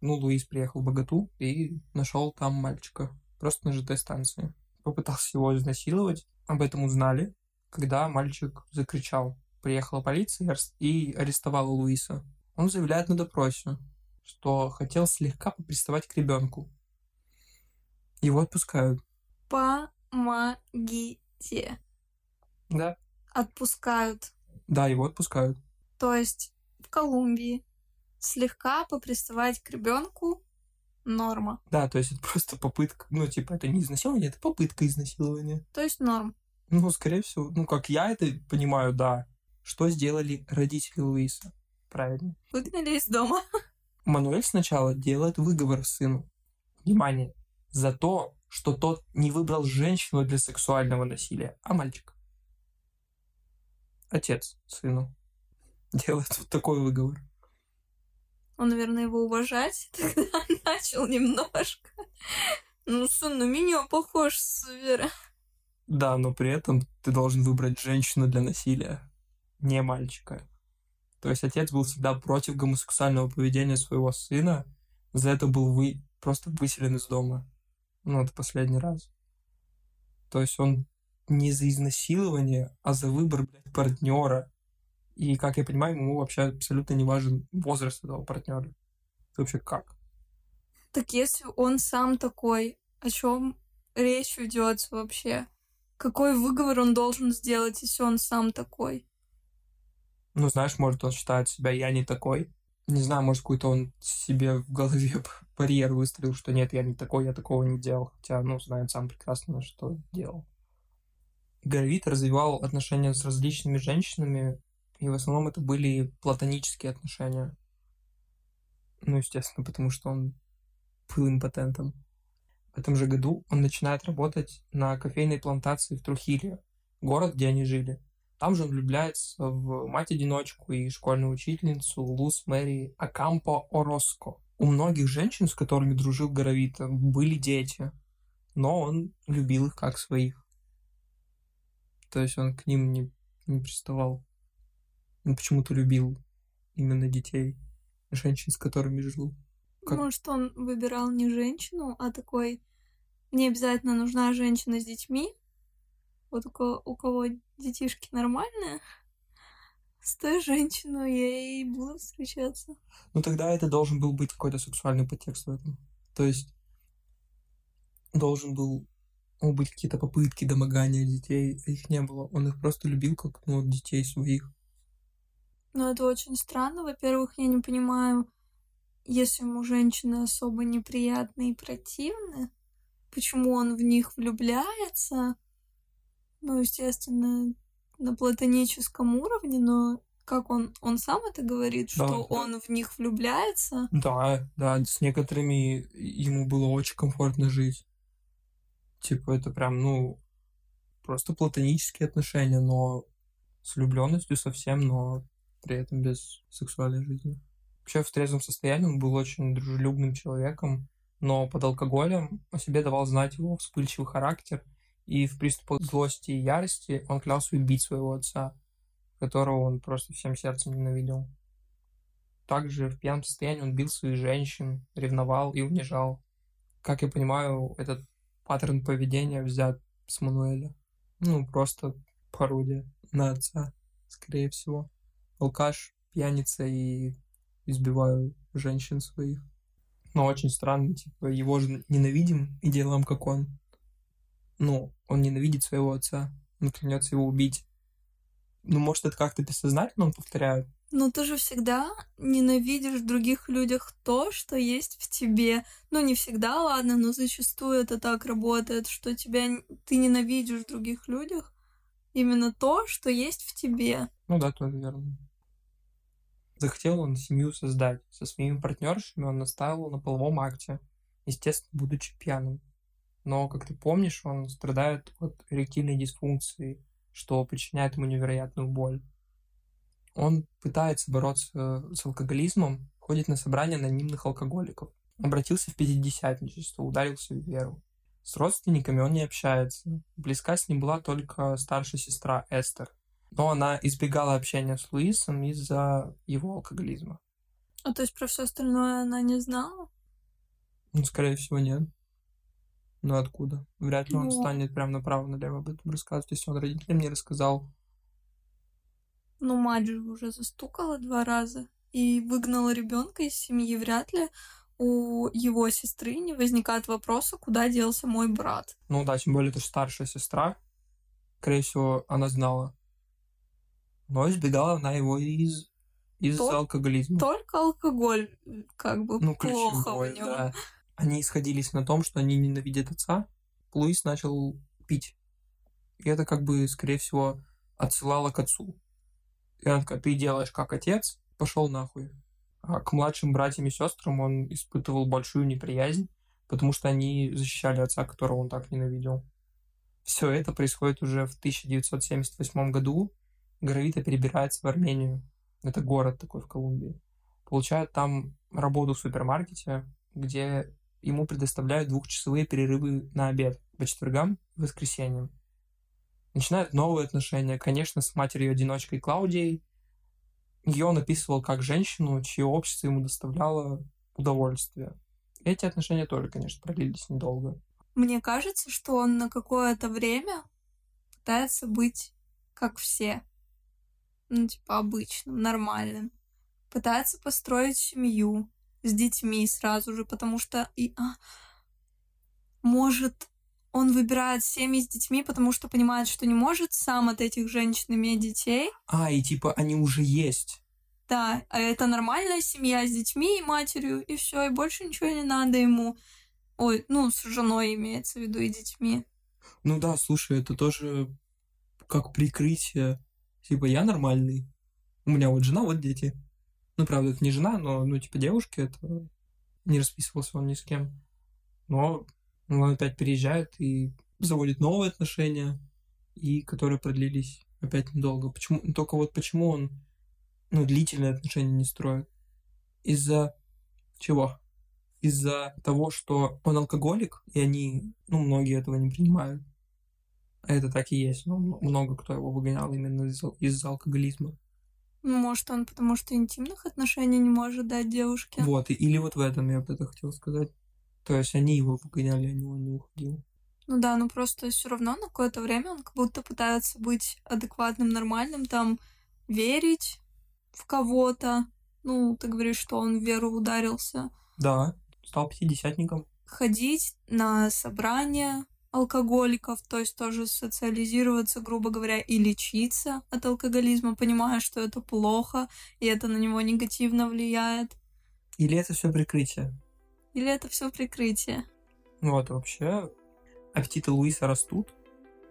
Ну, Луис приехал в Богату и нашел там мальчика, просто на ЖД-станции. Попытался его изнасиловать, об этом узнали, когда мальчик закричал. Приехала полиция и арестовала Луиса. Он заявляет на допросе, что хотел слегка поприставать к ребенку. Его отпускают. Помогите. Да. Отпускают. Да, его отпускают. То есть в Колумбии слегка поприставать к ребенку норма. Да, то есть это просто попытка, ну, типа, это не изнасилование, это попытка изнасилования. То есть норм. Ну, скорее всего, ну, как я это понимаю, да. Что сделали родители Луиса? Правильно. Выгнали из дома. Мануэль сначала делает выговор сыну. Внимание! За то, что тот не выбрал женщину для сексуального насилия, а мальчика. Отец сыну делает вот такой выговор. Он, наверное, его уважать тогда начал немножко. Ну, сын на меня похож, Вера. Да, но при этом ты должен выбрать женщину для насилия, не мальчика. То есть отец был всегда против гомосексуального поведения своего сына, за это был вы... просто выселен из дома. Ну, это последний раз. То есть он не за изнасилование, а за выбор, блядь, партнера. И, как я понимаю, ему вообще абсолютно не важен возраст этого партнера. Это вообще как? Так если он сам такой, о чем речь ведется вообще? Какой выговор он должен сделать, если он сам такой? Ну, знаешь, может, он считает себя «я не такой». Не знаю, может, какой-то он себе в голове барьер выстроил, что нет, я не такой, я такого не делал. Хотя, ну, знает сам прекрасно, что делал. Горовит развивал отношения с различными женщинами, и в основном это были платонические отношения. Ну, естественно, потому что он был импотентом. В этом же году он начинает работать на кофейной плантации в Трухиле, город, где они жили. Там же он влюбляется в мать-одиночку и школьную учительницу Лус Мэри Акампо Ороско. У многих женщин, с которыми дружил Горовита, были дети, но он любил их как своих. То есть он к ним не, не приставал. Он почему-то любил именно детей, женщин, с которыми жил. Как- Может, он выбирал не женщину, а такой, мне обязательно нужна женщина с детьми. Вот у кого, у кого детишки нормальные, с той женщиной я и буду встречаться. Ну тогда это должен был быть какой-то сексуальный подтекст в этом. То есть должен был ну, быть какие-то попытки домогания детей, а их не было. Он их просто любил как ну, детей своих. Но это очень странно. Во-первых, я не понимаю, если ему женщины особо неприятны и противны, почему он в них влюбляется. Ну, естественно, на платоническом уровне, но как он, он сам это говорит, Да, что да. он в них влюбляется. Да, да, с некоторыми ему было очень комфортно жить. Типа это прям, ну, просто платонические отношения, но с влюбленностью совсем, но при этом без сексуальной жизни. Вообще в трезвом состоянии он был очень дружелюбным человеком, но под алкоголем о себе давал знать его вспыльчивый характер, и в приступах злости и ярости он клялся убить своего отца, которого он просто всем сердцем ненавидел. Также в пьяном состоянии он бил своих женщин, ревновал и унижал. Как я понимаю, этот паттерн поведения взят с Мануэля. Ну, просто пародия на отца, скорее всего. Алкаш, пьяница и избиваю женщин своих. Но очень странно, типа, его же ненавидим и делаем, как он. ну, он ненавидит своего отца, он клянется его убить. Ну, может, это как-то бессознательно он повторяет? Ну, ты же всегда ненавидишь в других людях то, что есть в тебе. Ну, не всегда, ладно, но зачастую это так работает, что тебя ты ненавидишь в других людях именно то, что есть в тебе. Ну да, тоже верно. Захотел он семью создать. Со своими партнершами он настаивал на половом акте, естественно, будучи пьяным. Но, как ты помнишь, он страдает от эректильной дисфункции, что причиняет ему невероятную боль. Он пытается бороться с алкоголизмом, ходит на собрания анонимных алкоголиков. Обратился в пятидесятничество, ударился в веру. С родственниками он не общается. Близка с ним была только старшая сестра Эстер. Но она избегала общения с Луисом из-за его алкоголизма. А то есть про все остальное она не знала? Ну, скорее всего, нет. Ну откуда? Вряд ли он ну... станет прям направо-налево об этом рассказывать, если он родителям не рассказал. Ну, мать же уже застукала два раза и выгнала ребенка из семьи. Вряд ли у его сестры не возникает вопроса, куда делся мой брат. Ну да, тем более это же старшая сестра. Скорее всего, она знала. Но избегала она его из из Тол- алкоголизма. Только алкоголь как бы ну, плохо в нем. Да. Они исходились на том, что они ненавидят отца. Луис начал пить. И это как бы, скорее всего, отсылало к отцу. И она такая, ты делаешь как отец, пошел нахуй. А к младшим братьям и сестрам он испытывал большую неприязнь, потому что они защищали отца, которого он так ненавидел. Все это происходит уже в 1978 году. Гравита перебирается в Армению. Это город такой в Колумбии. Получает там работу в супермаркете, где ему предоставляют двухчасовые перерывы на обед по четвергам и воскресеньям. Начинают новые отношения, конечно, с матерью-одиночкой Клаудией. Ее он описывал как женщину, чье общество ему доставляло удовольствие. Эти отношения тоже, конечно, продлились недолго. Мне кажется, что он на какое-то время пытается быть как все. Ну, типа, обычным, нормальным. Пытается построить семью с детьми сразу же, потому что и, а, может он выбирает семьи с детьми, потому что понимает, что не может сам от этих женщин иметь детей. А, и типа они уже есть. Да, а это нормальная семья с детьми и матерью, и все, и больше ничего не надо ему. Ой, ну, с женой имеется в виду и детьми. Ну да, слушай, это тоже как прикрытие. Типа, я нормальный. У меня вот жена, вот дети. Ну, правда, это не жена, но, ну, типа, девушки, это... Не расписывался он ни с кем. Но он опять переезжает и заводит новые отношения, и которые продлились опять недолго. Почему? Только вот почему он ну, длительные отношения не строит? Из-за чего? Из-за того, что он алкоголик, и они, ну, многие этого не принимают. А это так и есть. Ну, много кто его выгонял именно из-за, из-за алкоголизма. Ну, может, он потому что интимных отношений не может дать девушке. Вот, или вот в этом я бы это хотел сказать. То есть они его выгоняли, а он не уходил. Ну да, ну просто все равно на какое-то время он как будто пытается быть адекватным, нормальным, там верить в кого-то. Ну, ты говоришь, что он в веру ударился. Да, стал пятидесятником. Ходить на собрания алкоголиков, то есть тоже социализироваться, грубо говоря, и лечиться от алкоголизма, понимая, что это плохо, и это на него негативно влияет. Или это все прикрытие? Или это все прикрытие? Вот, вообще, аппетиты Луиса растут,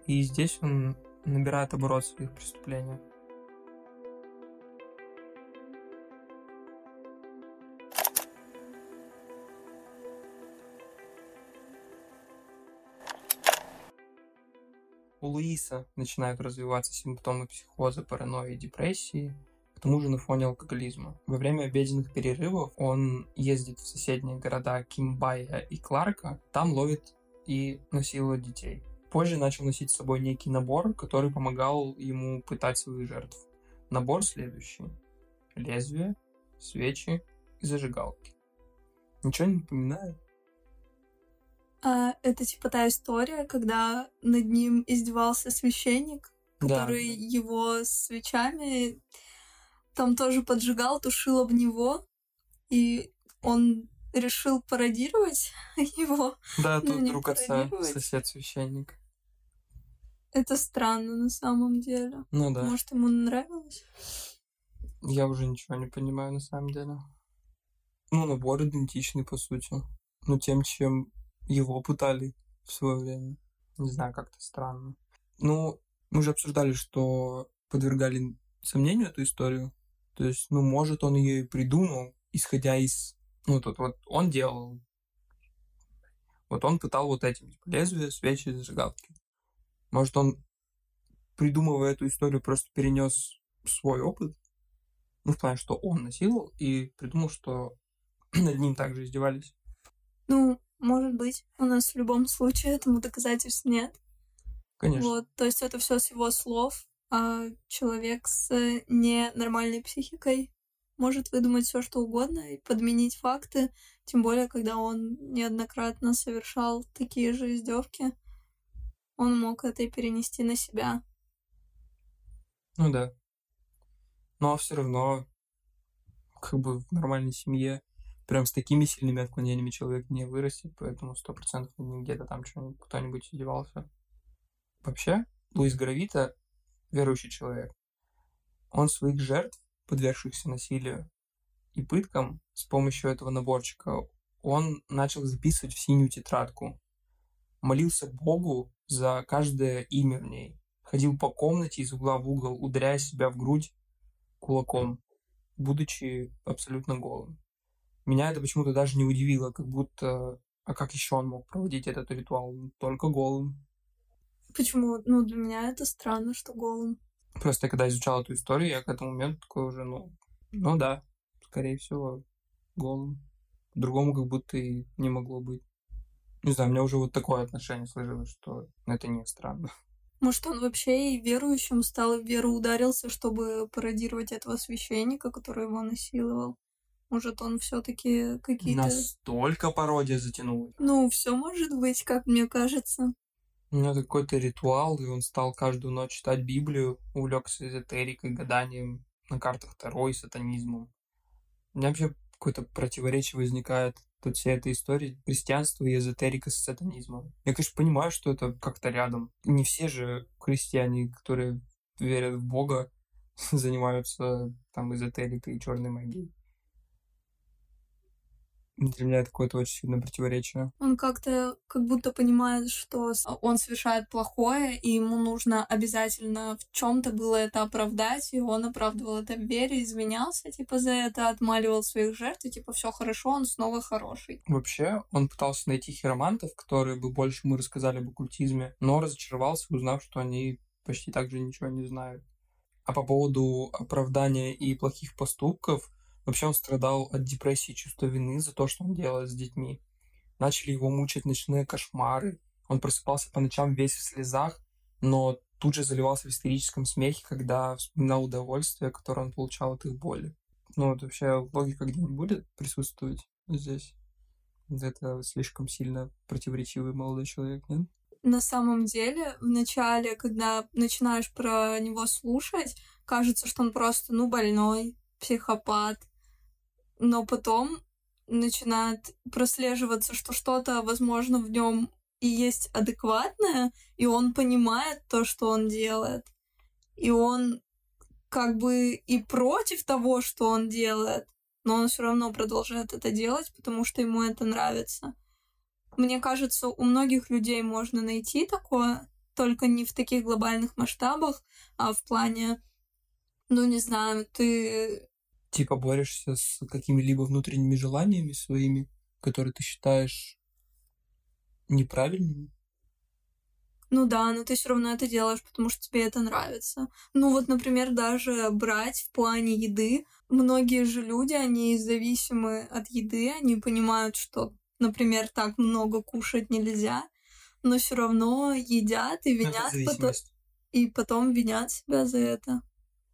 и здесь он набирает оборот своих преступлений. У Луиса начинают развиваться симптомы психоза, паранойи депрессии, к тому же на фоне алкоголизма. Во время обеденных перерывов он ездит в соседние города Кимбая и Кларка, там ловит и насилует детей. Позже начал носить с собой некий набор, который помогал ему пытать своих жертв. Набор следующий. Лезвие, свечи и зажигалки. Ничего не напоминает? А, это типа та история, когда над ним издевался священник, который да. его свечами там тоже поджигал, тушил об него, и он решил пародировать его. Да, тут друг отца, сосед священник. Это странно на самом деле. Ну да. Может, ему нравилось? Я уже ничего не понимаю на самом деле. Ну, набор идентичный, по сути. Ну, тем, чем его пытали в свое время. Не знаю, как-то странно. Ну, мы же обсуждали, что подвергали сомнению эту историю. То есть, ну, может, он ее и придумал, исходя из... Ну, тут вот он делал... Вот он пытал вот этим, типа, лезвие, свечи, зажигалки. Может, он, придумывая эту историю, просто перенес свой опыт, ну, в плане, что он насиловал, и придумал, что над ним также издевались. Ну, может быть. У нас в любом случае этому доказательств нет. Конечно. Вот, то есть это все с его слов, а человек с ненормальной психикой может выдумать все, что угодно и подменить факты, тем более, когда он неоднократно совершал такие же издевки, он мог это и перенести на себя. Ну да. Но все равно, как бы в нормальной семье, прям с такими сильными отклонениями человек не вырастет, поэтому сто процентов где-то там кто-нибудь издевался. Вообще, Луис Гравита верующий человек. Он своих жертв, подвергшихся насилию и пыткам, с помощью этого наборчика, он начал записывать в синюю тетрадку. Молился Богу за каждое имя в ней. Ходил по комнате из угла в угол, ударяя себя в грудь кулаком, будучи абсолютно голым. Меня это почему-то даже не удивило, как будто... А как еще он мог проводить этот ритуал? Только голым. Почему? Ну, для меня это странно, что голым. Просто когда изучал эту историю, я к этому моменту такой уже, ну, ну да, скорее всего, голым. По-другому как будто и не могло быть. Не знаю, у меня уже вот такое отношение сложилось, что это не странно. Может, он вообще и верующим стал, в веру ударился, чтобы пародировать этого священника, который его насиловал. Может, он все-таки какие-то... Настолько пародия затянулась. Ну, все может быть, как мне кажется. У него какой-то ритуал, и он стал каждую ночь читать Библию, увлекся эзотерикой, гаданием на картах Таро и сатанизмом. У меня вообще какое-то противоречие возникает тут вся эта история христианства и эзотерика с сатанизмом. Я, конечно, понимаю, что это как-то рядом. Не все же христиане, которые верят в Бога, занимаются там эзотерикой и черной магией. Для меня это какое-то очень сильное противоречие. Он как-то как будто понимает, что он совершает плохое, и ему нужно обязательно в чем-то было это оправдать, и он оправдывал это в вере, извинялся, типа, за это, отмаливал своих жертв, и типа, все хорошо, он снова хороший. Вообще, он пытался найти хиромантов, которые бы больше ему рассказали об оккультизме, но разочаровался, узнав, что они почти так же ничего не знают. А по поводу оправдания и плохих поступков, Вообще он страдал от депрессии чувства вины за то, что он делает с детьми. Начали его мучить ночные кошмары. Он просыпался по ночам весь в слезах, но тут же заливался в истерическом смехе, когда вспоминал удовольствие, которое он получал от их боли. Ну вот вообще логика где-нибудь будет присутствовать здесь? Это слишком сильно противоречивый молодой человек, нет? На самом деле, в начале, когда начинаешь про него слушать, кажется, что он просто, ну, больной, психопат, но потом начинает прослеживаться, что что-то, возможно, в нем и есть адекватное, и он понимает то, что он делает. И он как бы и против того, что он делает, но он все равно продолжает это делать, потому что ему это нравится. Мне кажется, у многих людей можно найти такое, только не в таких глобальных масштабах, а в плане, ну не знаю, ты типа борешься с какими-либо внутренними желаниями своими, которые ты считаешь неправильными. Ну да, но ты все равно это делаешь, потому что тебе это нравится. Ну вот, например, даже брать в плане еды. Многие же люди, они зависимы от еды, они понимают, что, например, так много кушать нельзя, но все равно едят и винят потом, и потом винят себя за это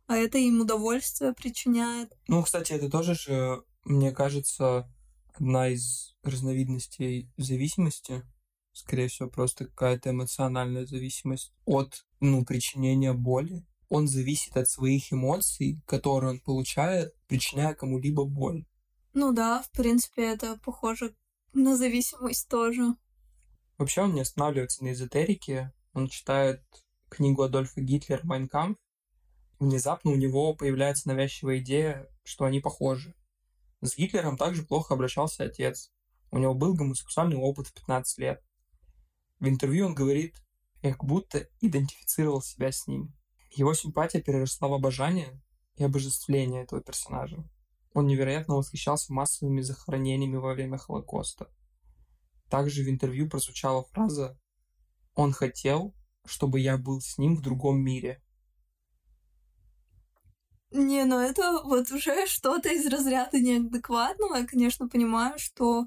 а это им удовольствие причиняет. Ну, кстати, это тоже же, мне кажется, одна из разновидностей зависимости. Скорее всего, просто какая-то эмоциональная зависимость от, ну, причинения боли. Он зависит от своих эмоций, которые он получает, причиняя кому-либо боль. Ну да, в принципе, это похоже на зависимость тоже. Вообще он не останавливается на эзотерике, он читает книгу Адольфа Гитлера «Майнкамп», внезапно у него появляется навязчивая идея, что они похожи. С Гитлером также плохо обращался отец. У него был гомосексуальный опыт в 15 лет. В интервью он говорит, как будто идентифицировал себя с ним. Его симпатия переросла в обожание и обожествление этого персонажа. Он невероятно восхищался массовыми захоронениями во время Холокоста. Также в интервью прозвучала фраза «Он хотел, чтобы я был с ним в другом мире». Не, ну это вот уже что-то из разряда неадекватного. Я, конечно, понимаю, что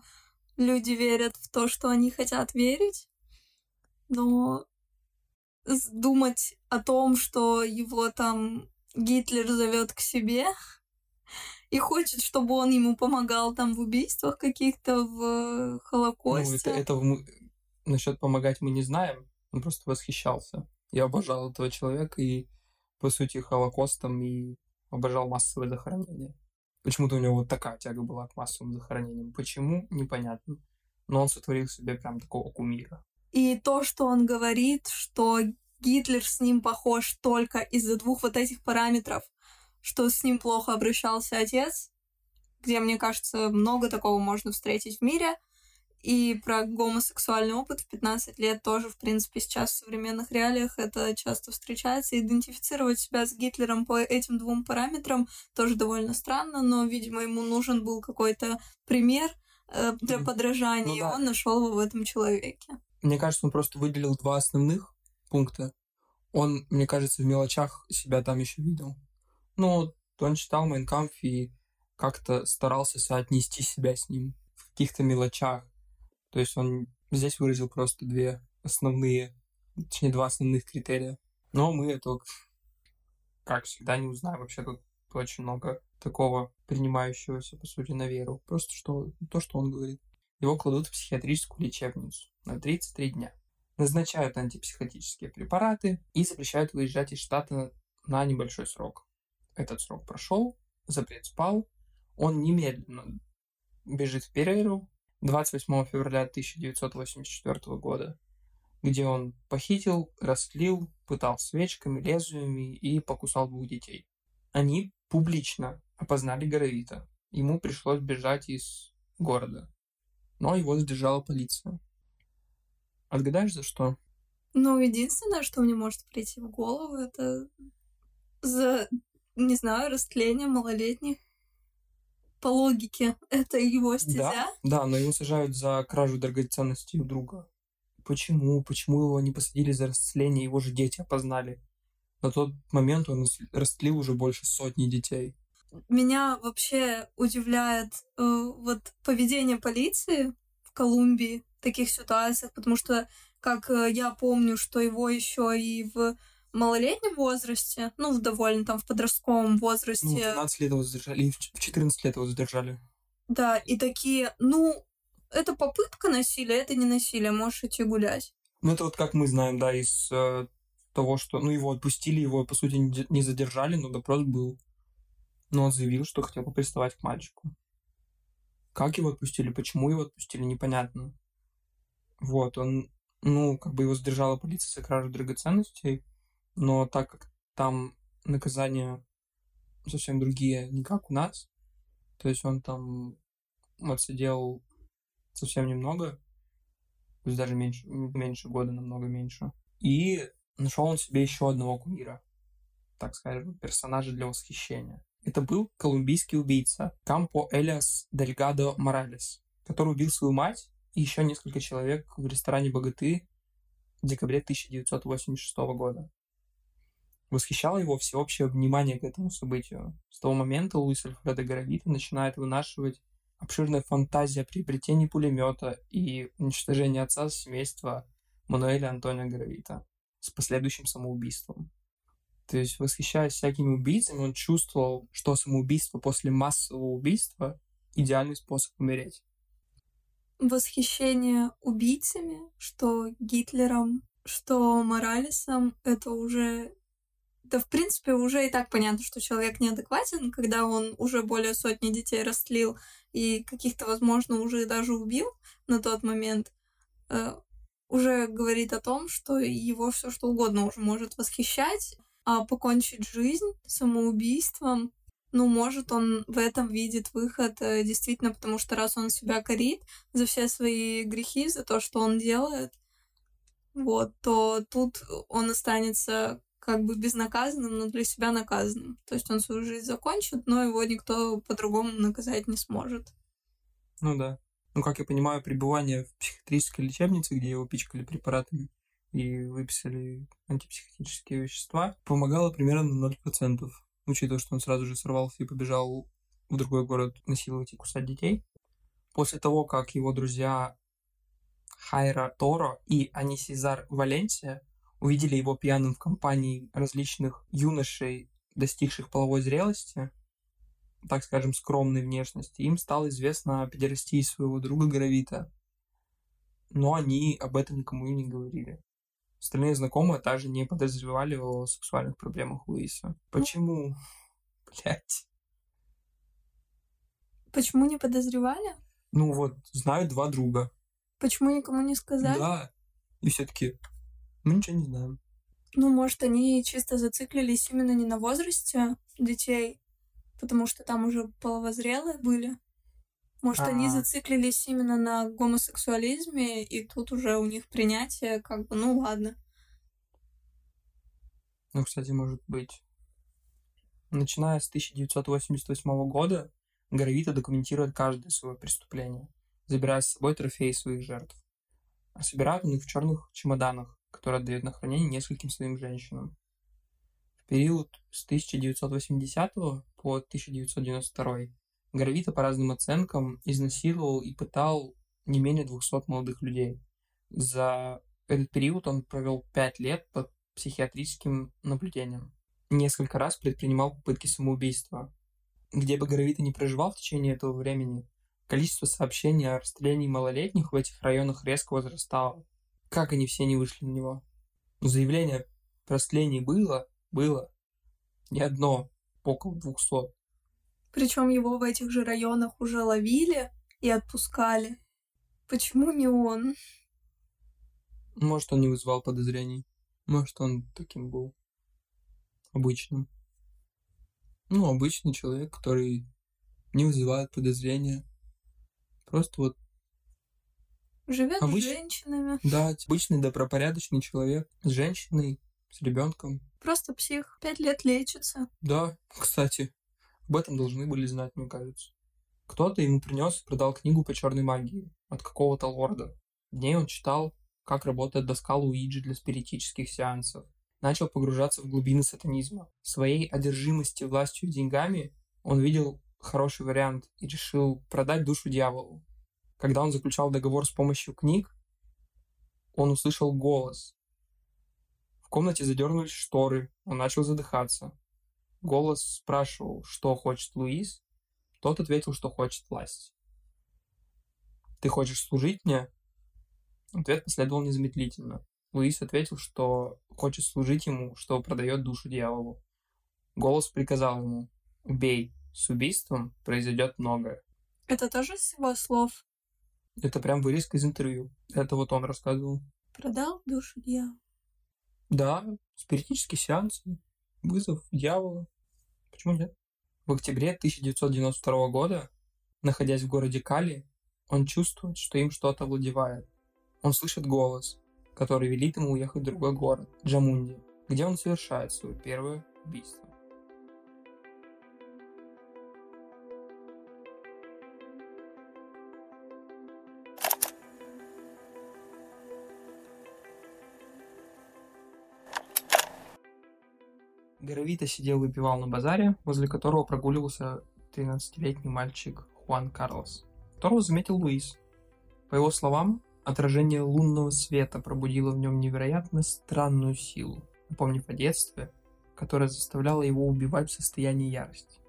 люди верят в то, что они хотят верить, но думать о том, что его там Гитлер зовет к себе и хочет, чтобы он ему помогал там в убийствах каких-то, в Холокосте. Ну, это, это насчет помогать мы не знаем. Он просто восхищался. Я обожал этого человека и, по сути, Холокостом и обожал массовые захоронения. Почему-то у него вот такая тяга была к массовым захоронениям. Почему, непонятно. Но он сотворил себе прям такого кумира. И то, что он говорит, что Гитлер с ним похож только из-за двух вот этих параметров, что с ним плохо обращался отец, где, мне кажется, много такого можно встретить в мире, и про гомосексуальный опыт в 15 лет тоже, в принципе, сейчас в современных реалиях это часто встречается. Идентифицировать себя с Гитлером по этим двум параметрам тоже довольно странно, но, видимо, ему нужен был какой-то пример э, для подражания, ну, да. и он нашел его в этом человеке. Мне кажется, он просто выделил два основных пункта. Он, мне кажется, в мелочах себя там еще видел. Ну, он читал Майнкамф и как-то старался соотнести себя с ним в каких-то мелочах. То есть он здесь выразил просто две основные, точнее, два основных критерия. Но мы это, как всегда, не узнаем. Вообще тут очень много такого принимающегося, по сути, на веру. Просто что, то, что он говорит. Его кладут в психиатрическую лечебницу на 33 дня. Назначают антипсихотические препараты и запрещают выезжать из штата на небольшой срок. Этот срок прошел, запрет спал, он немедленно бежит в Перейру 28 февраля 1984 года, где он похитил, растлил, пытал свечками, лезвиями и покусал двух детей. Они публично опознали Горовита. Ему пришлось бежать из города но его задержала полиция. Отгадаешь, за что? Ну, единственное, что мне может прийти в голову, это за, не знаю, растление малолетних. По логике, это его стезя. Да, да, но его сажают за кражу драгоценностей у друга. Почему? Почему его не посадили за растление? Его же дети опознали. На тот момент он растлил уже больше сотни детей меня вообще удивляет э, вот поведение полиции в Колумбии в таких ситуациях, потому что, как э, я помню, что его еще и в малолетнем возрасте, ну, в довольно там в подростковом возрасте. Ну, в 15 лет его задержали, и в 14 лет его задержали. Да, и такие, ну, это попытка насилия, это не насилие, можешь идти гулять. Ну, это вот как мы знаем, да, из э, того, что, ну, его отпустили, его, по сути, не задержали, но допрос был но он заявил, что хотел бы приставать к мальчику. Как его отпустили, почему его отпустили, непонятно. Вот, он, ну, как бы его задержала полиция за кражу драгоценностей, но так как там наказания совсем другие, не как у нас, то есть он там отсидел совсем немного, то есть даже меньше, меньше года, намного меньше. И нашел он себе еще одного кумира, так скажем, персонажа для восхищения. Это был колумбийский убийца Кампо Элиас Дельгадо Моралес, который убил свою мать и еще несколько человек в ресторане «Богаты» в декабре 1986 года. Восхищало его всеобщее внимание к этому событию. С того момента Луис Альфредо Горовита начинает вынашивать обширная фантазия приобретения пулемета и уничтожения отца семейства Мануэля Антонио Горовита с последующим самоубийством. То есть, восхищаясь всякими убийцами, он чувствовал, что самоубийство после массового убийства – идеальный способ умереть. Восхищение убийцами, что Гитлером, что Моралесом – это уже да, в принципе, уже и так понятно, что человек неадекватен, когда он уже более сотни детей растлил и каких-то, возможно, уже даже убил на тот момент. Э, уже говорит о том, что его все что угодно уже может восхищать, а покончить жизнь самоубийством, ну, может, он в этом видит выход э, действительно, потому что раз он себя корит за все свои грехи, за то, что он делает, вот, то тут он останется как бы безнаказанным, но для себя наказанным. То есть он свою жизнь закончит, но его никто по-другому наказать не сможет. Ну да. Ну, как я понимаю, пребывание в психиатрической лечебнице, где его пичкали препаратами и выписали антипсихотические вещества, помогало примерно на 0%, учитывая, что он сразу же сорвался и побежал в другой город насиловать и кусать детей. После того, как его друзья Хайра Торо и Анисизар Валенсия увидели его пьяным в компании различных юношей, достигших половой зрелости, так скажем, скромной внешности, им стало известно о педерастии своего друга Гравита. Но они об этом никому и не говорили. Остальные знакомые также не подозревали о сексуальных проблемах Луиса. Почему? Блять. Почему не подозревали? Ну вот, знают два друга. Почему никому не сказали? Да. И все таки мы ничего не знаем. Ну, может, они чисто зациклились именно не на возрасте детей, потому что там уже половозрелые были. Может, А-а-а. они а. зациклились именно на гомосексуализме, и тут уже у них принятие, как бы, ну ладно. Ну, кстати, может быть. Начиная с 1988 года, Горовита документирует каждое свое преступление забирая с собой трофеи своих жертв. А собирают он их в черных чемоданах, которые отдают на хранение нескольким своим женщинам. В период с 1980 по 1992 Гравита по разным оценкам изнасиловал и пытал не менее 200 молодых людей. За этот период он провел 5 лет под психиатрическим наблюдением. Несколько раз предпринимал попытки самоубийства. Где бы Гравита не проживал в течение этого времени, Количество сообщений о расстрелянии малолетних в этих районах резко возрастало. Как они все не вышли на него? Но заявление о растлении было, было. Не одно, около двухсот. Причем его в этих же районах уже ловили и отпускали. Почему не он? Может, он не вызывал подозрений. Может, он таким был. Обычным. Ну, обычный человек, который не вызывает подозрения. Просто вот Живет Обыч... с женщинами. Да, обычный добропорядочный человек с женщиной, с ребенком. Просто псих. Пять лет лечится. Да, кстати, об этом должны были знать, мне кажется. Кто-то ему принес и продал книгу по черной магии от какого-то лорда. В ней он читал, как работает доска Луиджи для спиритических сеансов. Начал погружаться в глубины сатанизма. Своей одержимости властью и деньгами он видел хороший вариант и решил продать душу дьяволу. Когда он заключал договор с помощью книг, он услышал голос. В комнате задернулись шторы, он начал задыхаться. Голос спрашивал, что хочет Луис. Тот ответил, что хочет власть. «Ты хочешь служить мне?» Ответ последовал незамедлительно. Луис ответил, что хочет служить ему, что продает душу дьяволу. Голос приказал ему «Убей, с убийством произойдет многое. Это тоже с его слов? Это прям вырезка из интервью. Это вот он рассказывал. Продал душу дьявола? Да, спиритический сеанс, вызов дьявола. Почему нет? В октябре 1992 года, находясь в городе Кали, он чувствует, что им что-то овладевает. Он слышит голос, который велит ему уехать в другой город, Джамунди, где он совершает свое первое убийство. Горовито сидел и выпивал на базаре, возле которого прогуливался 13-летний мальчик Хуан Карлос, которого заметил Луис. По его словам, отражение лунного света пробудило в нем невероятно странную силу, напомнив о детстве, которое заставляло его убивать в состоянии ярости.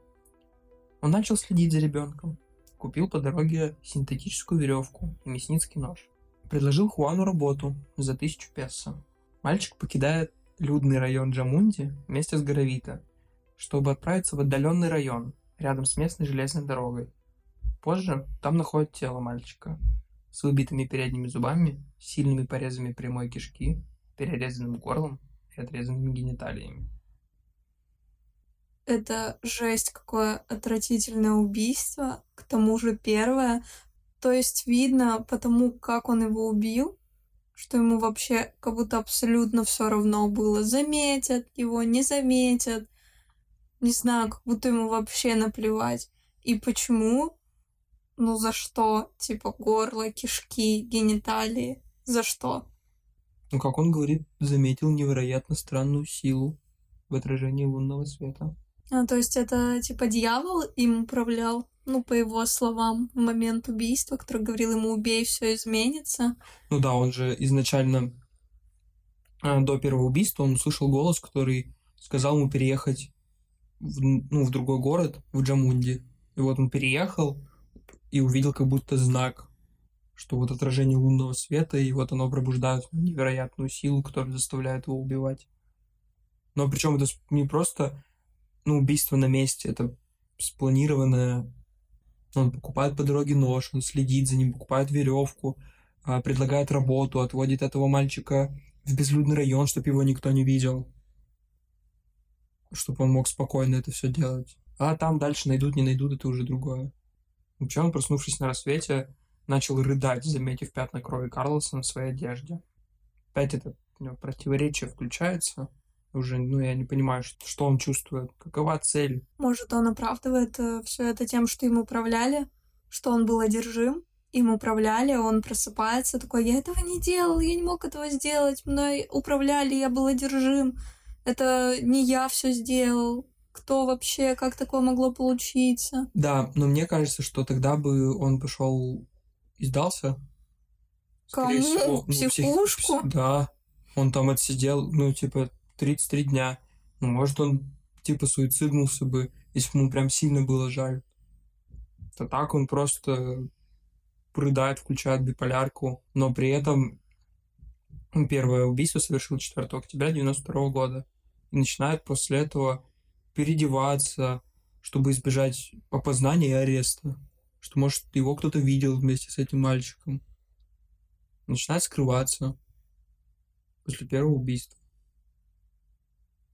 Он начал следить за ребенком, купил по дороге синтетическую веревку и мясницкий нож. Предложил Хуану работу за тысячу песо. Мальчик покидает людный район Джамунди вместе с Горовито, чтобы отправиться в отдаленный район, рядом с местной железной дорогой. Позже там находят тело мальчика. с выбитыми передними зубами, сильными порезами прямой кишки, перерезанным горлом и отрезанными гениталиями. Это жесть, какое отвратительное убийство. К тому же первое. То есть видно потому, как он его убил, что ему вообще как будто абсолютно все равно было. Заметят его, не заметят. Не знаю, как будто ему вообще наплевать. И почему? Ну за что? Типа горло, кишки, гениталии. За что? Ну, как он говорит, заметил невероятно странную силу в отражении лунного света. А, то есть это типа дьявол им управлял? Ну, по его словам, в момент убийства, который говорил ему «убей, все изменится». Ну да, он же изначально а, до первого убийства он услышал голос, который сказал ему переехать в, ну, в другой город, в Джамунди. И вот он переехал и увидел как будто знак, что вот отражение лунного света, и вот оно пробуждает невероятную силу, которая заставляет его убивать. Но причем это не просто ну, убийство на месте, это спланированное он покупает по дороге нож, он следит за ним, покупает веревку, а, предлагает работу, отводит этого мальчика в безлюдный район, чтобы его никто не видел. Чтобы он мог спокойно это все делать. А там дальше найдут, не найдут, это уже другое. Он, проснувшись на рассвете, начал рыдать, заметив пятна крови Карлоса на своей одежде. Опять это противоречие включается уже, ну, я не понимаю, что, он чувствует, какова цель. Может, он оправдывает э, все это тем, что им управляли, что он был одержим, им управляли, он просыпается такой, я этого не делал, я не мог этого сделать, мной управляли, я был одержим, это не я все сделал, кто вообще, как такое могло получиться? Да, но мне кажется, что тогда бы он пошел и сдался. Кому? Всего, ну, Психушку? Псих... Да, он там отсидел, ну, типа, 33 дня. Ну, может, он типа суициднулся бы, если бы ему прям сильно было жаль. То так он просто прыдает, включает биполярку, но при этом первое убийство совершил 4 октября 92 года. И начинает после этого переодеваться, чтобы избежать опознания и ареста. Что, может, его кто-то видел вместе с этим мальчиком. Начинает скрываться после первого убийства.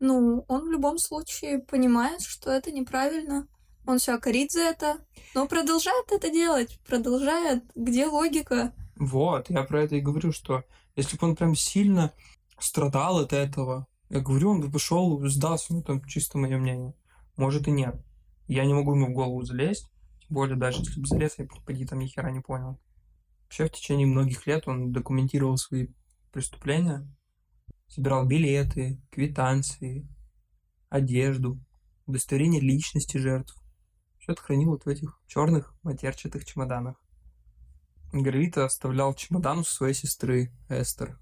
Ну, он в любом случае понимает, что это неправильно. Он себя корит за это, но продолжает это делать, продолжает. Где логика? Вот, я про это и говорю, что если бы он прям сильно страдал от этого, я говорю, он бы пошел, сдался, ну, там, чисто мое мнение. Может и нет. Я не могу ему в голову залезть, тем более даже если бы залез, я бы, поди, там ни хера не понял. Вообще в течение многих лет он документировал свои преступления, собирал билеты, квитанции, одежду, удостоверение личности жертв. Все это хранил вот в этих черных матерчатых чемоданах. Гравита оставлял чемодан у своей сестры Эстер.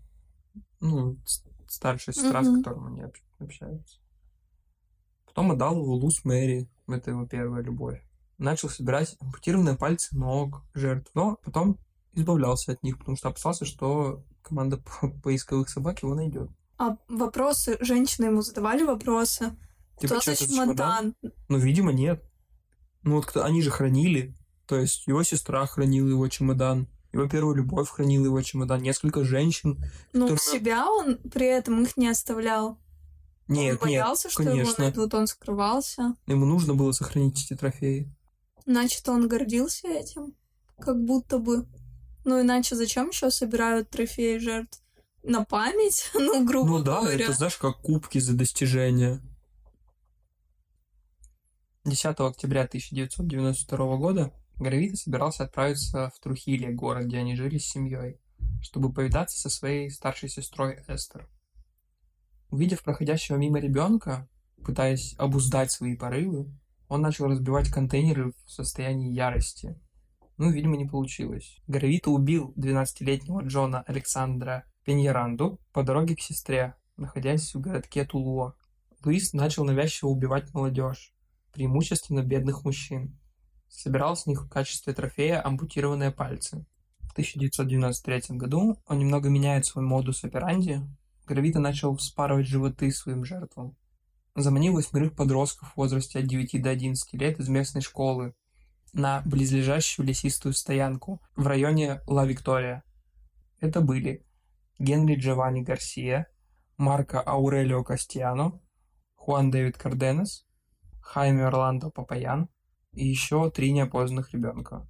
Ну, старшая сестра, mm-hmm. с которой они общаются. Потом отдал его Луз Мэри, это его первая любовь. Начал собирать ампутированные пальцы ног жертв, но потом избавлялся от них, потому что опасался, что команда поисковых собак его найдет. А вопросы, женщины ему задавали вопросы. Типа, Кто за чемодан? Ну, видимо, нет. Ну, вот они же хранили. То есть его сестра хранила его чемодан. Его первая любовь хранила его чемодан. Несколько женщин. Ну, которые... себя он при этом их не оставлял. Нет, он боялся, нет, что конечно. его найдут, он скрывался. Ему нужно было сохранить эти трофеи. Значит, он гордился этим, как будто бы. Ну, иначе зачем еще собирают трофеи жертв? На память, ну, грубо ну, да, говоря. это, знаешь, как кубки за достижения. 10 октября 1992 года Гравита собирался отправиться в Трухиле, город, где они жили с семьей, чтобы повидаться со своей старшей сестрой Эстер. Увидев проходящего мимо ребенка, пытаясь обуздать свои порывы, он начал разбивать контейнеры в состоянии ярости. Ну, видимо, не получилось. Гравита убил 12-летнего Джона Александра Пеньеранду по дороге к сестре, находясь в городке Тулуа. Луис начал навязчиво убивать молодежь, преимущественно бедных мужчин. Собирал с них в качестве трофея ампутированные пальцы. В 1993 году он немного меняет свой модус операнди. Гравита начал вспарывать животы своим жертвам. Заманил восьмерых подростков в возрасте от 9 до 11 лет из местной школы на близлежащую лесистую стоянку в районе Ла Виктория. Это были Генри Джованни Гарсия, Марко Аурелио Кастиано, Хуан Дэвид Карденес, Хайме Орландо Папаян и еще три неопознанных ребенка.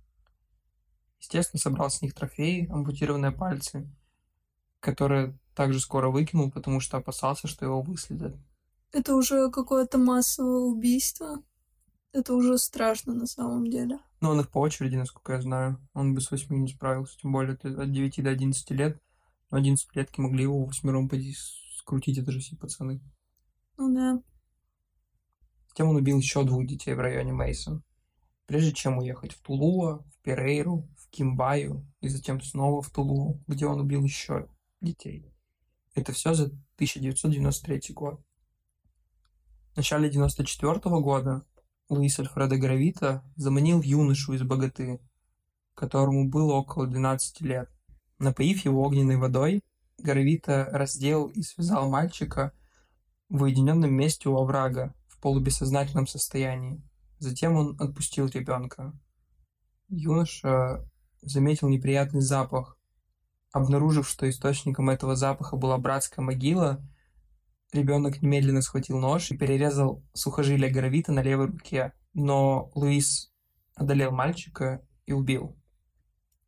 Естественно, собрал с них трофеи, ампутированные пальцы, которые также скоро выкинул, потому что опасался, что его выследят. Это уже какое-то массовое убийство. Это уже страшно на самом деле. Ну, он их по очереди, насколько я знаю. Он бы с восьми не справился, тем более от 9 до 11 лет. Но 11 летки могли его восьмером пойти скрутить, это же все пацаны. Ну да. Затем он убил еще двух детей в районе Мейсон. Прежде чем уехать в Тулуа, в Перейру, в Кимбаю и затем снова в Тулуа, где он убил еще детей. Это все за 1993 год. В начале 1994 года Луис Альфредо Гравита заманил юношу из богаты, которому было около 12 лет. Напоив его огненной водой, Гравита раздел и связал мальчика в уединенном месте у оврага в полубессознательном состоянии. Затем он отпустил ребенка. Юноша заметил неприятный запах. Обнаружив, что источником этого запаха была братская могила, ребенок немедленно схватил нож и перерезал сухожилие Гравита на левой руке. Но Луис одолел мальчика и убил.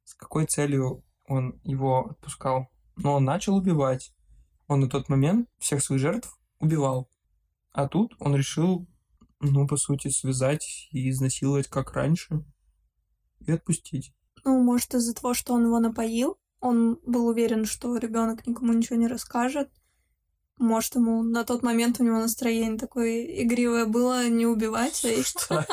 С какой целью он его отпускал? Но он начал убивать. Он на тот момент всех своих жертв убивал. А тут он решил, ну, по сути, связать и изнасиловать как раньше и отпустить. Ну, может, из-за того, что он его напоил, он был уверен, что ребенок никому ничего не расскажет. Может, ему на тот момент у него настроение такое игривое было не убивать, а...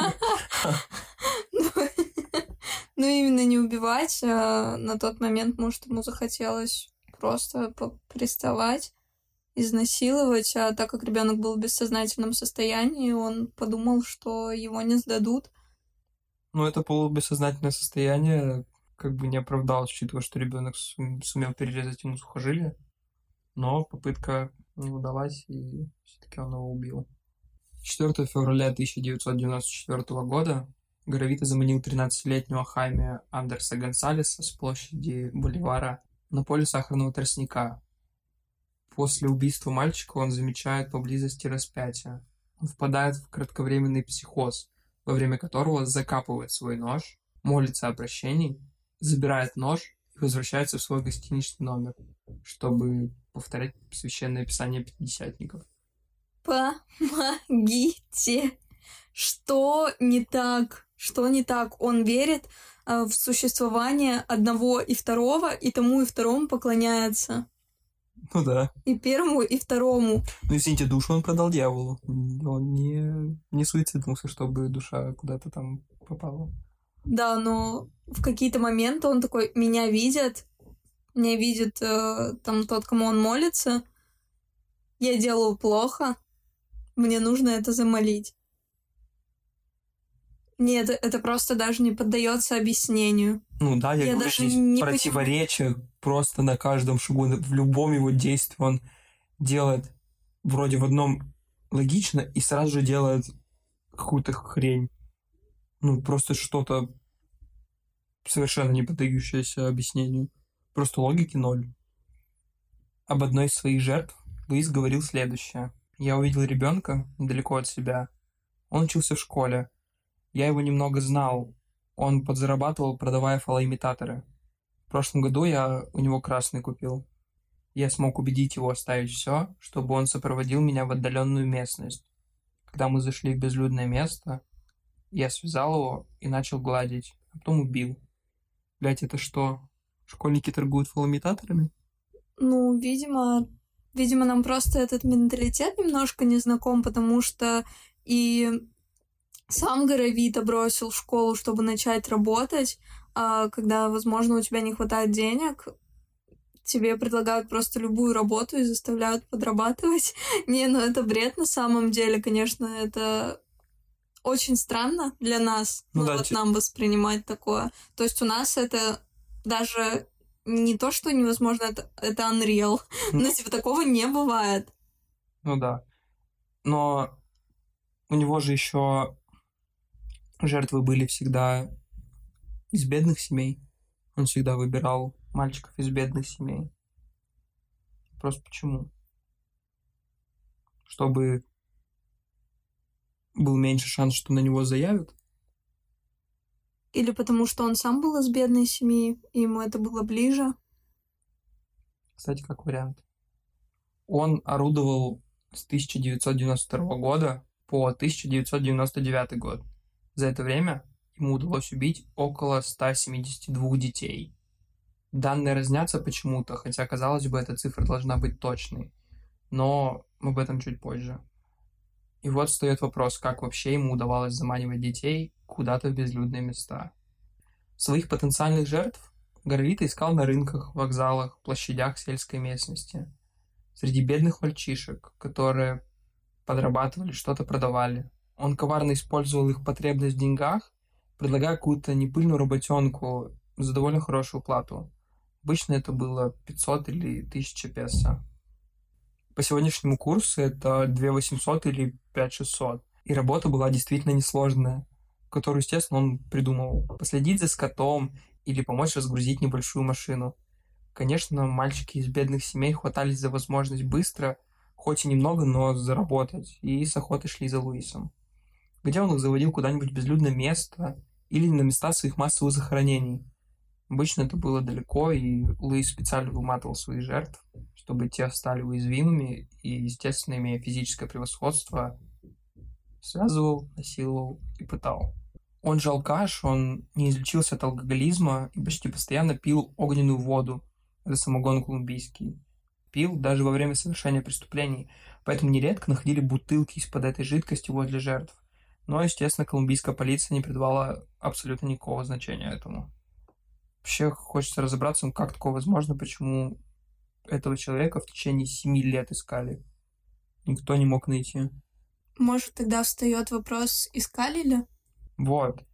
Ну, именно не убивать, а на тот момент, может, ему захотелось просто приставать, изнасиловать, а так как ребенок был в бессознательном состоянии, он подумал, что его не сдадут. Ну, это полубессознательное состояние как бы не оправдалось, учитывая, что ребенок сумел перерезать ему сухожилие. Но попытка не удалась, и все-таки он его убил. 4 февраля 1994 года Гравита заманил 13-летнего Хайме Андерса Гонсалеса с площади Боливара на поле сахарного тростника. После убийства мальчика он замечает поблизости распятие. Он впадает в кратковременный психоз, во время которого закапывает свой нож, молится о прощении, забирает нож и возвращается в свой гостиничный номер, чтобы повторять священное писание пятидесятников. Помогите! Что не так? Что не так? Он верит э, в существование одного и второго, и тому и второму поклоняется. Ну да. И первому, и второму. Ну, извините, душу он продал дьяволу. Он не, не суициднулся, чтобы душа куда-то там попала. Да, но в какие-то моменты он такой, меня видят, меня видит э, там тот, кому он молится, я делаю плохо, мне нужно это замолить. Нет, это просто даже не поддается объяснению. Ну да, я, я говорю, даже не противоречие понимаю. просто на каждом шагу, в любом его действии он делает вроде в одном логично и сразу же делает какую-то хрень. Ну, просто что-то совершенно не поддающееся объяснению. Просто логики ноль. Об одной из своих жертв Луис говорил следующее. Я увидел ребенка далеко от себя. Он учился в школе, я его немного знал. Он подзарабатывал, продавая фалоимитаторы. В прошлом году я у него красный купил. Я смог убедить его оставить все, чтобы он сопроводил меня в отдаленную местность. Когда мы зашли в безлюдное место, я связал его и начал гладить, а потом убил. Блять, это что? Школьники торгуют фалоимитаторами? Ну, видимо, видимо, нам просто этот менталитет немножко не знаком, потому что и сам Горовита бросил школу, чтобы начать работать, а когда, возможно, у тебя не хватает денег, тебе предлагают просто любую работу и заставляют подрабатывать. не, ну это бред на самом деле, конечно, это очень странно для нас, ну, ну да, вот ч... нам воспринимать такое. То есть у нас это даже не то, что невозможно, это, это unreal. Ну, Но типа такого не бывает. Ну да. Но у него же еще жертвы были всегда из бедных семей. Он всегда выбирал мальчиков из бедных семей. Просто почему? Чтобы был меньше шанс, что на него заявят? Или потому что он сам был из бедной семьи, и ему это было ближе? Кстати, как вариант. Он орудовал с 1992 года по 1999 год. За это время ему удалось убить около 172 детей. Данные разнятся почему-то, хотя, казалось бы, эта цифра должна быть точной. Но об этом чуть позже. И вот встает вопрос, как вообще ему удавалось заманивать детей куда-то в безлюдные места. Своих потенциальных жертв Горовита искал на рынках, вокзалах, площадях сельской местности. Среди бедных мальчишек, которые подрабатывали, что-то продавали. Он коварно использовал их потребность в деньгах, предлагая какую-то непыльную работенку за довольно хорошую плату. Обычно это было 500 или 1000 песо. По сегодняшнему курсу это 2 800 или 5 600. И работа была действительно несложная, которую, естественно, он придумал. Последить за скотом или помочь разгрузить небольшую машину. Конечно, мальчики из бедных семей хватались за возможность быстро, хоть и немного, но заработать, и с охоты шли за Луисом. Где он их заводил куда-нибудь в безлюдное место или на места своих массовых захоронений. Обычно это было далеко, и Луис специально выматывал своих жертв, чтобы те стали уязвимыми и, естественно, имея физическое превосходство, связывал, насиловал и пытал. Он же алкаш, он не излечился от алкоголизма и почти постоянно пил огненную воду, это самогон колумбийский. Пил даже во время совершения преступлений, поэтому нередко находили бутылки из-под этой жидкости возле жертв. Но, естественно, колумбийская полиция не придавала абсолютно никакого значения этому. Вообще хочется разобраться, как такое возможно, почему этого человека в течение семи лет искали. Никто не мог найти. Может, тогда встает вопрос, искали ли? Вот.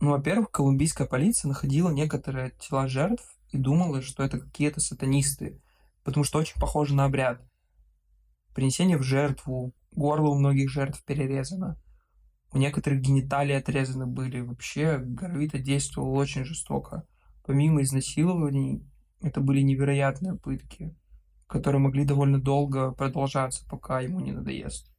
Ну, во-первых, колумбийская полиция находила некоторые тела жертв и думала, что это какие-то сатанисты, потому что очень похоже на обряд. Принесение в жертву, горло у многих жертв перерезано, у некоторых гениталии отрезаны были. Вообще, Гарвита действовал очень жестоко. Помимо изнасилований, это были невероятные пытки, которые могли довольно долго продолжаться, пока ему не надоест.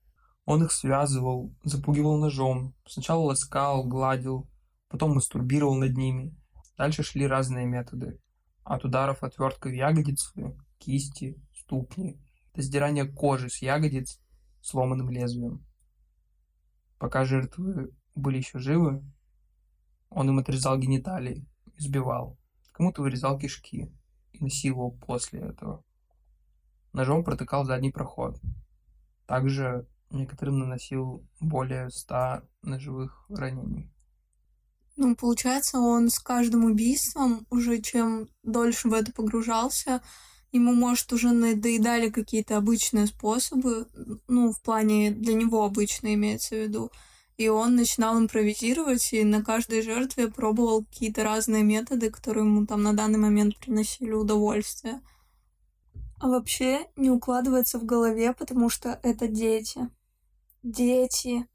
Он их связывал, запугивал ножом, сначала ласкал, гладил, потом мастурбировал над ними. Дальше шли разные методы. От ударов отверткой в ягодицы, кисти, ступни, до сдирания кожи с ягодиц сломанным лезвием. Пока жертвы были еще живы, он им отрезал гениталии, избивал. Кому-то вырезал кишки и насиловал после этого. Ножом протыкал задний проход. Также некоторым наносил более ста ножевых ранений. Ну, получается, он с каждым убийством, уже чем дольше в это погружался, ему, может, уже надоедали какие-то обычные способы, ну, в плане для него обычно имеется в виду, и он начинал импровизировать, и на каждой жертве пробовал какие-то разные методы, которые ему там на данный момент приносили удовольствие. А вообще не укладывается в голове, потому что это дети. Дети.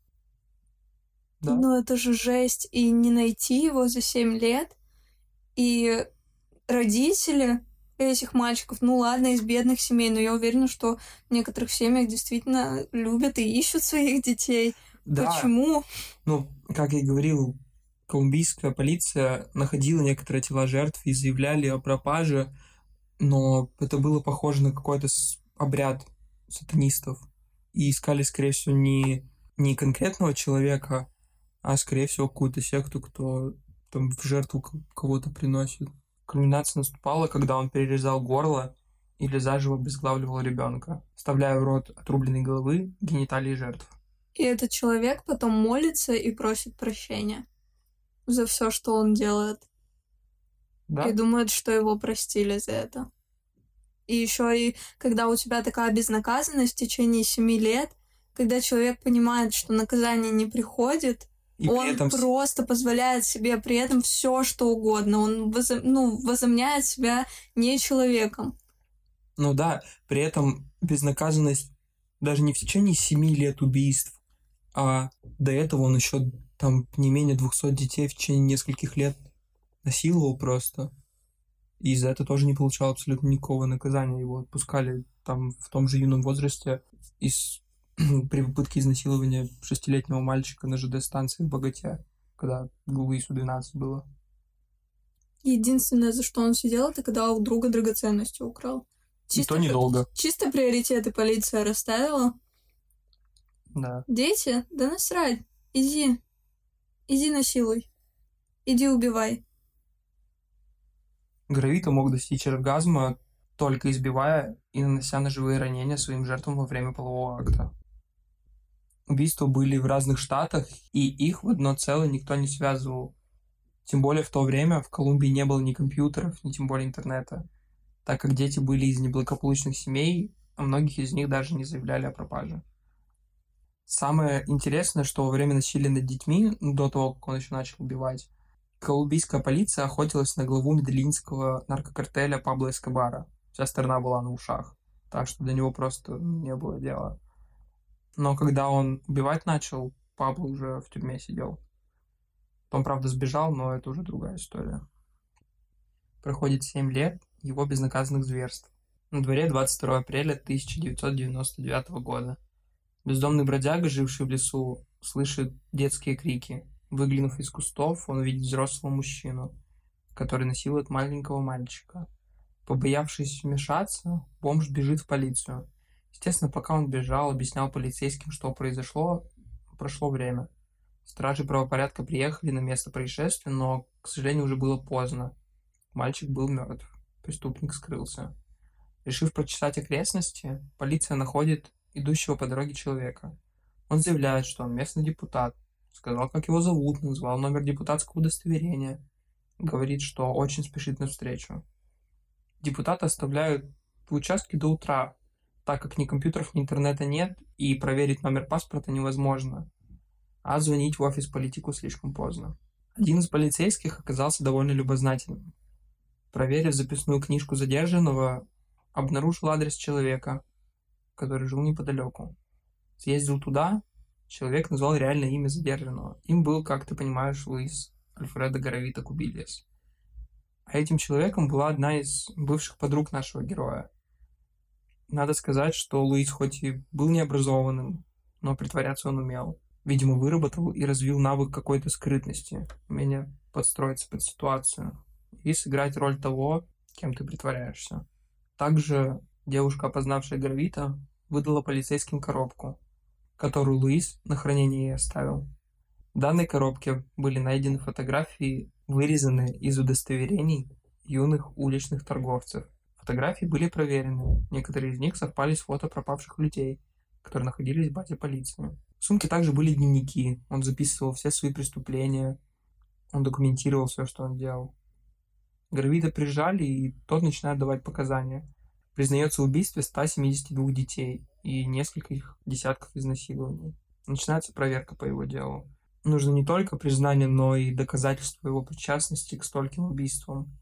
Да. Ну это же жесть. И не найти его за 7 лет. И родители этих мальчиков, ну ладно, из бедных семей, но я уверена, что в некоторых семьях действительно любят и ищут своих детей. Да. Почему? Ну, как я и говорил, колумбийская полиция находила некоторые тела жертв и заявляли о пропаже, но это было похоже на какой-то обряд сатанистов. И искали, скорее всего, не, не конкретного человека, а, скорее всего, какую-то секту, кто там в жертву кого-то приносит. Кульминация наступала, когда он перерезал горло или заживо обезглавливал ребенка, вставляя в рот отрубленной головы гениталии жертв. И этот человек потом молится и просит прощения за все, что он делает. Да? И думает, что его простили за это. И еще и когда у тебя такая безнаказанность в течение семи лет, когда человек понимает, что наказание не приходит, и он этом... просто позволяет себе при этом все, что угодно. Он возом... ну, возомняет себя не человеком. Ну да, при этом безнаказанность даже не в течение семи лет убийств, а до этого он еще там не менее 200 детей в течение нескольких лет насиловал просто. И за это тоже не получал абсолютно никакого наказания. Его отпускали там в том же юном возрасте из, при попытке изнасилования шестилетнего мальчика на ЖД-станции в Богате, когда Луису 12 было. Единственное, за что он сидел, это когда у друга драгоценности украл. Чисто, И то недолго. Чисто приоритеты полиция расставила. Да. Дети? Да насрать. Иди. Иди насилуй. Иди убивай. Гравита мог достичь оргазма, только избивая и нанося ножевые ранения своим жертвам во время полового акта. Убийства были в разных штатах, и их в одно целое никто не связывал. Тем более в то время в Колумбии не было ни компьютеров, ни тем более интернета, так как дети были из неблагополучных семей, а многих из них даже не заявляли о пропаже. Самое интересное, что во время насилия над детьми, до того, как он еще начал убивать, колумбийская полиция охотилась на главу медельинского наркокартеля Пабло Эскобара. Вся страна была на ушах, так что до него просто не было дела. Но когда он убивать начал, Пабло уже в тюрьме сидел. Он, правда, сбежал, но это уже другая история. Проходит 7 лет его безнаказанных зверств. На дворе 22 апреля 1999 года. Бездомный бродяга, живший в лесу, слышит детские крики. Выглянув из кустов, он видит взрослого мужчину, который насилует маленького мальчика. Побоявшись вмешаться, бомж бежит в полицию. Естественно, пока он бежал, объяснял полицейским, что произошло, прошло время. Стражи правопорядка приехали на место происшествия, но, к сожалению, уже было поздно. Мальчик был мертв. Преступник скрылся. Решив прочесать окрестности, полиция находит идущего по дороге человека. Он заявляет, что он местный депутат, сказал, как его зовут, назвал номер депутатского удостоверения, говорит, что очень спешит на встречу. Депутаты оставляют в участке до утра, так как ни компьютеров, ни интернета нет, и проверить номер паспорта невозможно, а звонить в офис политику слишком поздно. Один из полицейских оказался довольно любознательным. Проверив записную книжку задержанного, обнаружил адрес человека, который жил неподалеку. Съездил туда, человек назвал реальное имя задержанного. Им был, как ты понимаешь, Луис Альфредо Горовита Кубильес. А этим человеком была одна из бывших подруг нашего героя. Надо сказать, что Луис хоть и был необразованным, но притворяться он умел. Видимо, выработал и развил навык какой-то скрытности, умение подстроиться под ситуацию и сыграть роль того, кем ты притворяешься. Также девушка, опознавшая Гравита, выдала полицейским коробку, которую Луис на хранение ей оставил. В данной коробке были найдены фотографии, вырезанные из удостоверений юных уличных торговцев. Фотографии были проверены, некоторые из них совпали с фото пропавших людей, которые находились в базе полиции. В сумке также были дневники, он записывал все свои преступления, он документировал все, что он делал. Гравита прижали, и тот начинает давать показания признается в убийстве 172 детей и нескольких десятков изнасилований. Начинается проверка по его делу. Нужно не только признание, но и доказательство его причастности к стольким убийствам.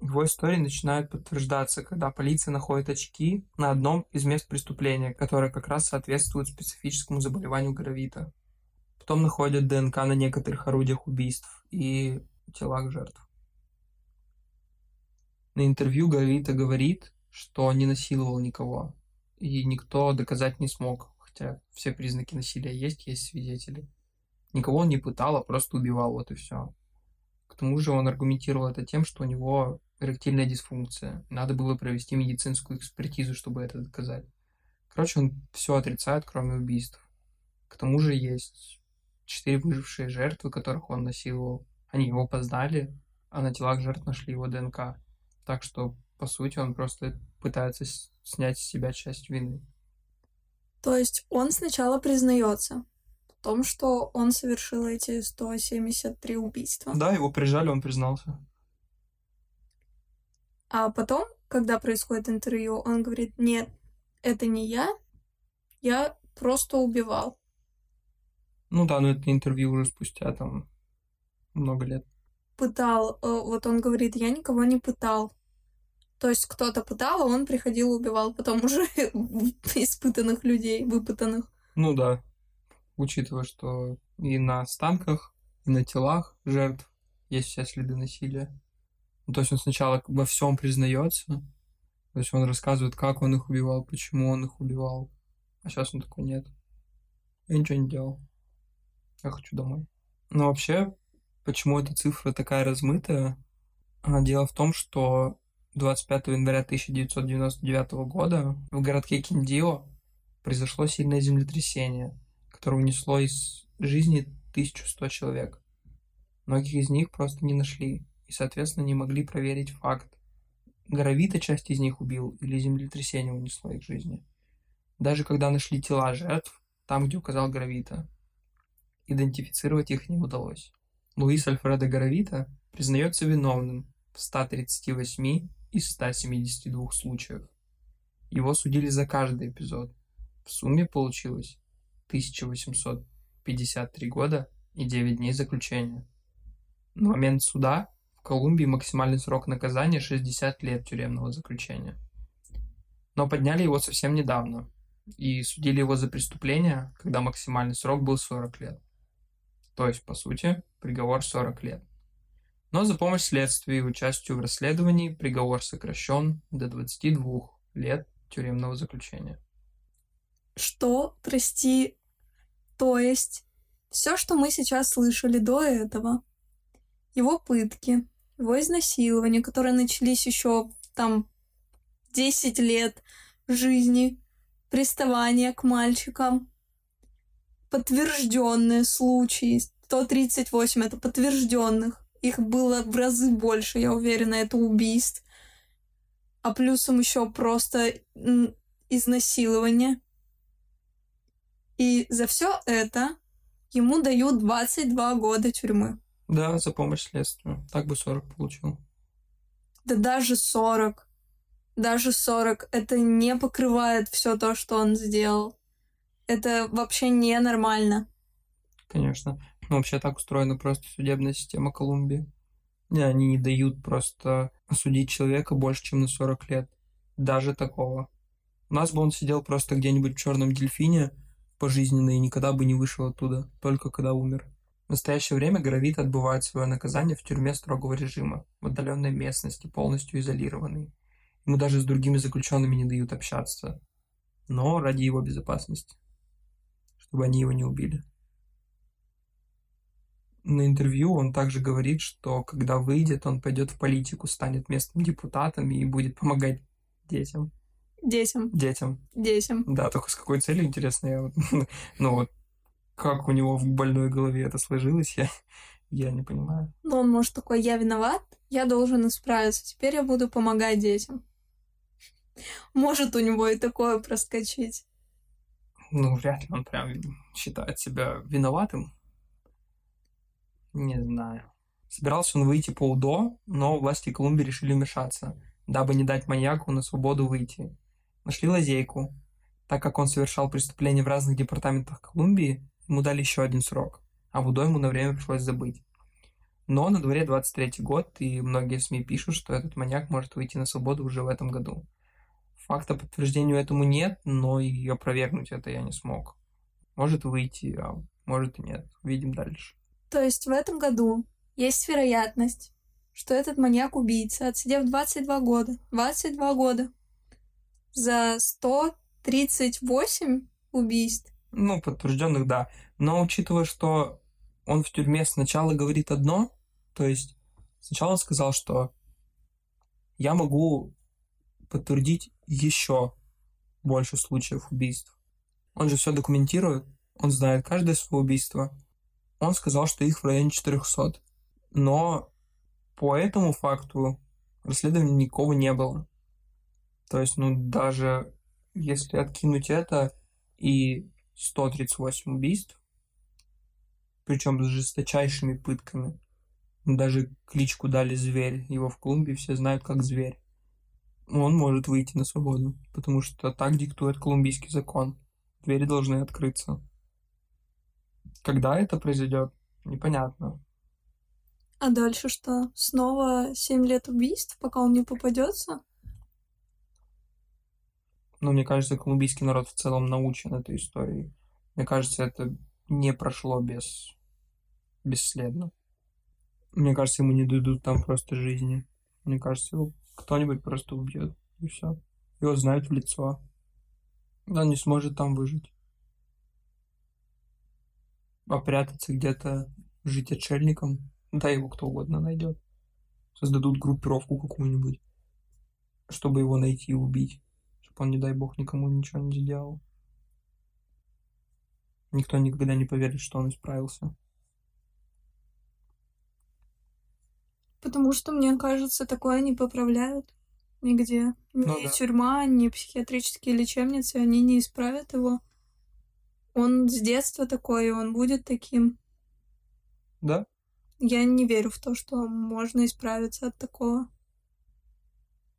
Его истории начинают подтверждаться, когда полиция находит очки на одном из мест преступления, которое как раз соответствует специфическому заболеванию гравита. Потом находят ДНК на некоторых орудиях убийств и телах жертв. На интервью Гравита говорит, что не насиловал никого. И никто доказать не смог, хотя все признаки насилия есть, есть свидетели. Никого он не пытал, а просто убивал, вот и все. К тому же он аргументировал это тем, что у него эректильная дисфункция. Надо было провести медицинскую экспертизу, чтобы это доказать. Короче, он все отрицает, кроме убийств. К тому же есть четыре выжившие жертвы, которых он насиловал. Они его познали, а на телах жертв нашли его ДНК. Так что по сути, он просто пытается снять с себя часть вины. То есть он сначала признается в том, что он совершил эти 173 убийства. Да, его прижали, он признался. А потом, когда происходит интервью, он говорит, нет, это не я, я просто убивал. Ну да, но это интервью уже спустя там много лет. Пытал, э, вот он говорит, я никого не пытал. То есть кто-то пытал, а он приходил и убивал потом уже испытанных людей, выпытанных. Ну да. учитывая, что и на останках, и на телах жертв есть все следы насилия. Ну, то есть он сначала во всем признается, то есть он рассказывает, как он их убивал, почему он их убивал. А сейчас он такой, нет, я ничего не делал. Я хочу домой. Но вообще, почему эта цифра такая размытая? А, дело в том, что 25 января 1999 года в городке Киндио произошло сильное землетрясение, которое унесло из жизни 1100 человек. Многих из них просто не нашли и, соответственно, не могли проверить факт. Горовита часть из них убил или землетрясение унесло их жизни. Даже когда нашли тела жертв, там, где указал Горовита, идентифицировать их не удалось. Луис Альфредо Горовита признается виновным в 138 из 172 случаев. Его судили за каждый эпизод. В сумме получилось 1853 года и 9 дней заключения. На момент суда в Колумбии максимальный срок наказания 60 лет тюремного заключения. Но подняли его совсем недавно и судили его за преступление, когда максимальный срок был 40 лет. То есть, по сути, приговор 40 лет. Но за помощь следствию и участию в расследовании приговор сокращен до 22 лет тюремного заключения. Что, прости, то есть все, что мы сейчас слышали до этого, его пытки, его изнасилования, которые начались еще там 10 лет жизни, приставания к мальчикам, подтвержденные случаи, 138 это подтвержденных, их было в разы больше, я уверена, это убийств. А плюсом еще просто изнасилование. И за все это ему дают 22 года тюрьмы. Да, за помощь следствию. Так бы 40 получил. Да даже 40. Даже 40 это не покрывает все то, что он сделал. Это вообще ненормально. Конечно. Ну, вообще так устроена просто судебная система Колумбии. Не, они не дают просто осудить человека больше, чем на 40 лет. Даже такого. У нас бы он сидел просто где-нибудь в черном дельфине пожизненно и никогда бы не вышел оттуда, только когда умер. В настоящее время Гравит отбывает свое наказание в тюрьме строгого режима, в отдаленной местности, полностью изолированной. Ему даже с другими заключенными не дают общаться. Но ради его безопасности. Чтобы они его не убили на интервью он также говорит, что когда выйдет, он пойдет в политику, станет местным депутатом и будет помогать детям. Детям. Детям. Детям. Да, только с какой целью, интересно, я вот, ну вот, как у него в больной голове это сложилось, я, я не понимаю. Ну, он может такой, я виноват, я должен исправиться, теперь я буду помогать детям. Может у него и такое проскочить. Ну, вряд ли он прям считает себя виноватым не знаю. Собирался он выйти по УДО, но власти Колумбии решили вмешаться, дабы не дать маньяку на свободу выйти. Нашли лазейку. Так как он совершал преступления в разных департаментах Колумбии, ему дали еще один срок, а в УДО ему на время пришлось забыть. Но на дворе 23 год, и многие СМИ пишут, что этот маньяк может выйти на свободу уже в этом году. Факта подтверждению этому нет, но и опровергнуть это я не смог. Может выйти, а может и нет. Увидим дальше. То есть в этом году есть вероятность, что этот маньяк-убийца, отсидев 22 года, 22 года, за 138 убийств. Ну, подтвержденных, да. Но учитывая, что он в тюрьме сначала говорит одно, то есть сначала он сказал, что я могу подтвердить еще больше случаев убийств. Он же все документирует, он знает каждое свое убийство, он сказал, что их в районе 400. Но по этому факту расследования никого не было. То есть, ну, даже если откинуть это и 138 убийств, причем с жесточайшими пытками, даже кличку дали «Зверь», его в Колумбии все знают как «Зверь», он может выйти на свободу, потому что так диктует колумбийский закон. Двери должны открыться. Когда это произойдет, непонятно. А дальше что? Снова 7 лет убийств, пока он не попадется? Ну, мне кажется, колумбийский народ в целом научен этой историей. Мне кажется, это не прошло без бесследно. Мне кажется, ему не дадут там просто жизни. Мне кажется, его кто-нибудь просто убьет, и все. Его знают в лицо. Он не сможет там выжить. А где-то, жить отшельником, да его кто угодно найдет. Создадут группировку какую-нибудь, чтобы его найти и убить. Чтобы он, не дай бог, никому ничего не сделал. Никто никогда не поверит, что он исправился. Потому что, мне кажется, такое не поправляют нигде. Ни Ну да. тюрьма, ни психиатрические лечебницы, они не исправят его. Он с детства такой, и он будет таким. Да? Я не верю в то, что можно исправиться от такого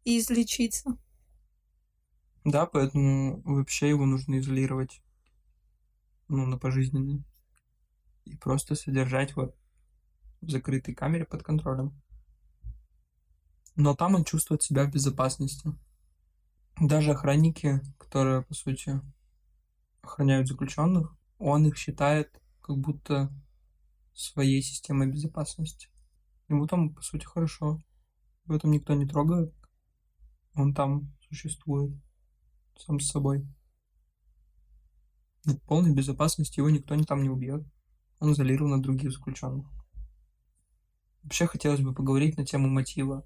и излечиться. Да, поэтому вообще его нужно изолировать. Ну, на пожизненно. И просто содержать вот в закрытой камере под контролем. Но там он чувствует себя в безопасности. Даже охранники, которые, по сути, охраняют заключенных, он их считает как будто своей системой безопасности. Ему там, по сути, хорошо. В этом никто не трогает. Он там существует сам с собой. В полной безопасности его никто не там не убьет. Он изолирован от других заключенных. Вообще хотелось бы поговорить на тему мотива.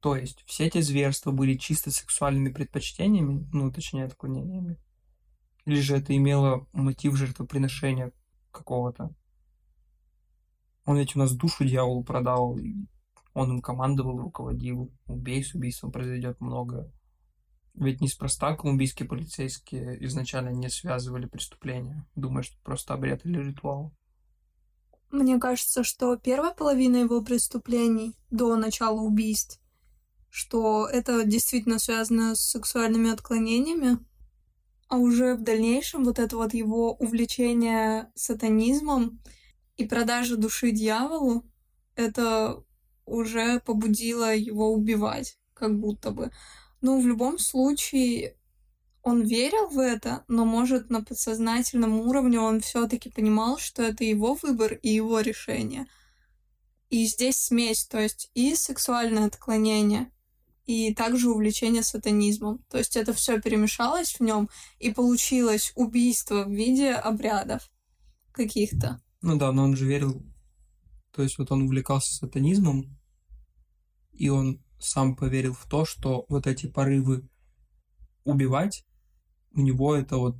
То есть, все эти зверства были чисто сексуальными предпочтениями, ну, точнее, отклонениями? Или же это имело мотив жертвоприношения какого-то? Он ведь у нас душу дьяволу продал, он им командовал, руководил. Убей, с убийством произойдет многое. Ведь неспроста колумбийские полицейские изначально не связывали преступления, думая, что просто обряд или ритуал. Мне кажется, что первая половина его преступлений до начала убийств, что это действительно связано с сексуальными отклонениями, а уже в дальнейшем вот это вот его увлечение сатанизмом и продажа души дьяволу, это уже побудило его убивать, как будто бы. Ну, в любом случае, он верил в это, но, может, на подсознательном уровне он все-таки понимал, что это его выбор и его решение. И здесь смесь, то есть и сексуальное отклонение, и также увлечение сатанизмом. То есть это все перемешалось в нем, и получилось убийство в виде обрядов каких-то. Ну да, но он же верил, то есть вот он увлекался сатанизмом, и он сам поверил в то, что вот эти порывы убивать у него это вот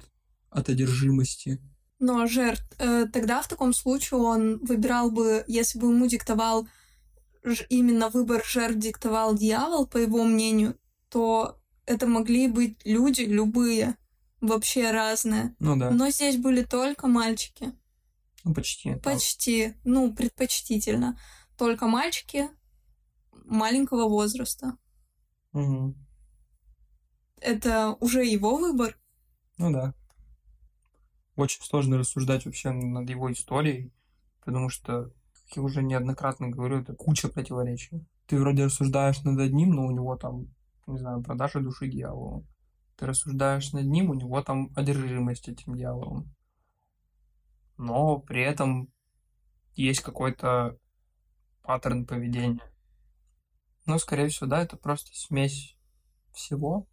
от одержимости. Но жертв... Э, тогда в таком случае он выбирал бы, если бы ему диктовал именно выбор жертв диктовал дьявол, по его мнению, то это могли быть люди любые, вообще разные. Ну да, Но здесь были только мальчики. ну почти. Почти, ну, предпочтительно. Только мальчики маленького возраста. Мгм. Это уже его выбор. Ну да. Очень сложно рассуждать вообще над его историей, потому что, как я уже неоднократно говорю, это куча противоречий. Ты вроде рассуждаешь над одним, но у него там, не знаю, продажа души дьяволу. Ты рассуждаешь над ним, у него там одержимость этим дьяволом. Но при этом есть какой-то паттерн поведения. Но, скорее всего, да, это просто смесь всего.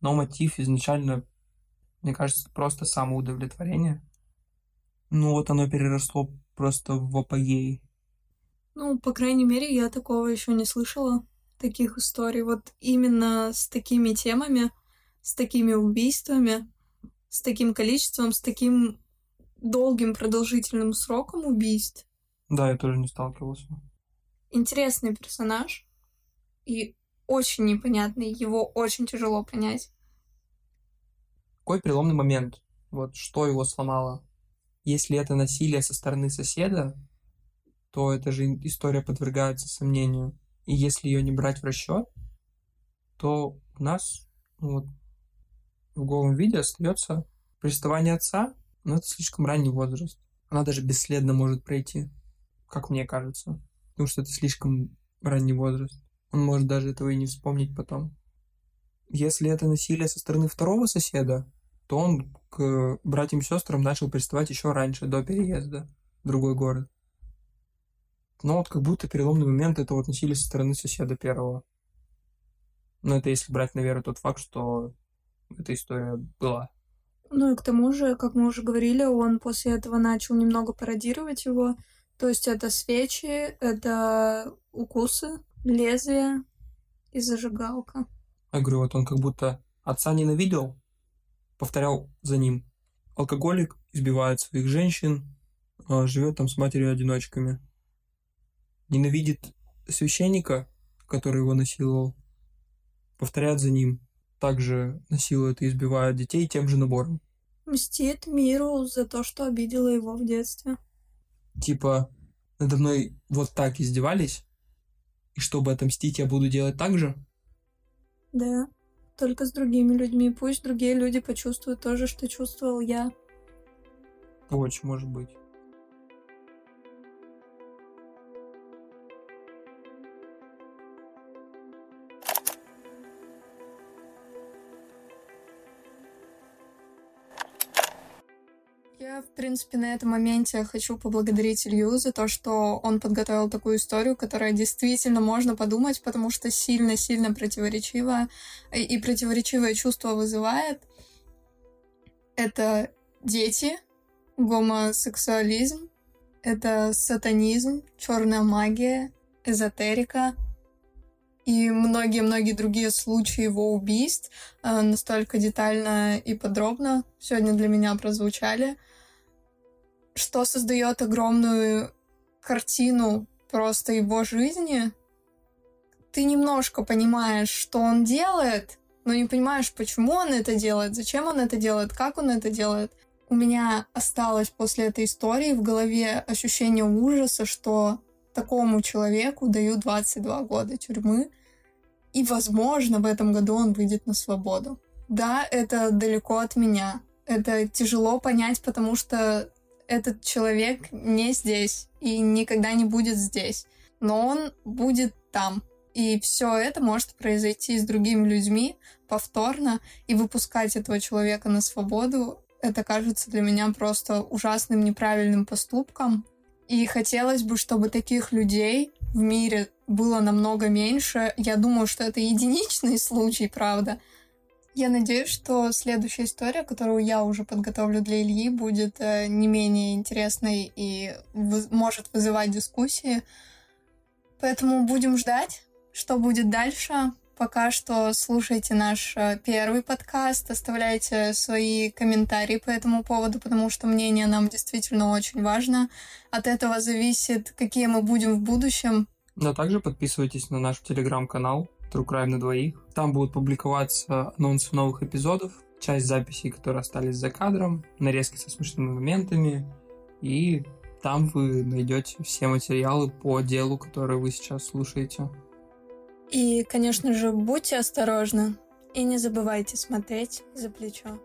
Но мотив изначально мне кажется, просто самоудовлетворение. Ну вот оно переросло просто в апогей. Ну, по крайней мере, я такого еще не слышала, таких историй. Вот именно с такими темами, с такими убийствами, с таким количеством, с таким долгим продолжительным сроком убийств. Да, я тоже не сталкивался. Интересный персонаж и очень непонятный, его очень тяжело понять. Какой переломный момент? Вот что его сломало? Если это насилие со стороны соседа, то эта же история подвергается сомнению. И если ее не брать в расчет, то у нас ну вот, в голом виде остается приставание отца, но это слишком ранний возраст. Она даже бесследно может пройти, как мне кажется. Потому что это слишком ранний возраст. Он может даже этого и не вспомнить потом. Если это насилие со стороны второго соседа, то он к братьям и сестрам начал приставать еще раньше, до переезда в другой город. Но вот как будто переломный момент это вот насилие со стороны соседа первого. Но это если брать на веру тот факт, что эта история была. Ну и к тому же, как мы уже говорили, он после этого начал немного пародировать его. То есть это свечи, это укусы, лезвие и зажигалка. Я говорю, вот он как будто отца ненавидел, повторял за ним. Алкоголик избивает своих женщин, а живет там с матерью-одиночками. Ненавидит священника, который его насиловал, повторяет за ним также насилует и избивает детей тем же набором. Мстит миру за то, что обидела его в детстве. Типа, надо мной вот так издевались, и чтобы отомстить, я буду делать так же? Да, только с другими людьми. Пусть другие люди почувствуют то же, что чувствовал я. Очень может быть. Принципе, на этом моменте хочу поблагодарить Илью за то, что он подготовил такую историю, которая действительно можно подумать, потому что сильно-сильно противоречивая и противоречивое чувство вызывает. Это дети, гомосексуализм, это сатанизм, черная магия, эзотерика и многие-многие другие случаи его убийств э, настолько детально и подробно сегодня для меня прозвучали — что создает огромную картину просто его жизни. Ты немножко понимаешь, что он делает, но не понимаешь, почему он это делает, зачем он это делает, как он это делает. У меня осталось после этой истории в голове ощущение ужаса, что такому человеку дают 22 года тюрьмы, и, возможно, в этом году он выйдет на свободу. Да, это далеко от меня. Это тяжело понять, потому что этот человек не здесь и никогда не будет здесь, но он будет там. И все это может произойти с другими людьми повторно, и выпускать этого человека на свободу, это кажется для меня просто ужасным неправильным поступком. И хотелось бы, чтобы таких людей в мире было намного меньше. Я думаю, что это единичный случай, правда. Я надеюсь, что следующая история, которую я уже подготовлю для Ильи, будет э, не менее интересной и может вызывать дискуссии. Поэтому будем ждать, что будет дальше. Пока что слушайте наш э, первый подкаст, оставляйте свои комментарии по этому поводу, потому что мнение нам действительно очень важно. От этого зависит, какие мы будем в будущем. Но также подписывайтесь на наш телеграм-канал, True Crime на двоих. Там будут публиковаться анонсы новых эпизодов, часть записей, которые остались за кадром, нарезки со смешными моментами, и там вы найдете все материалы по делу, которые вы сейчас слушаете. И, конечно же, будьте осторожны и не забывайте смотреть за плечо.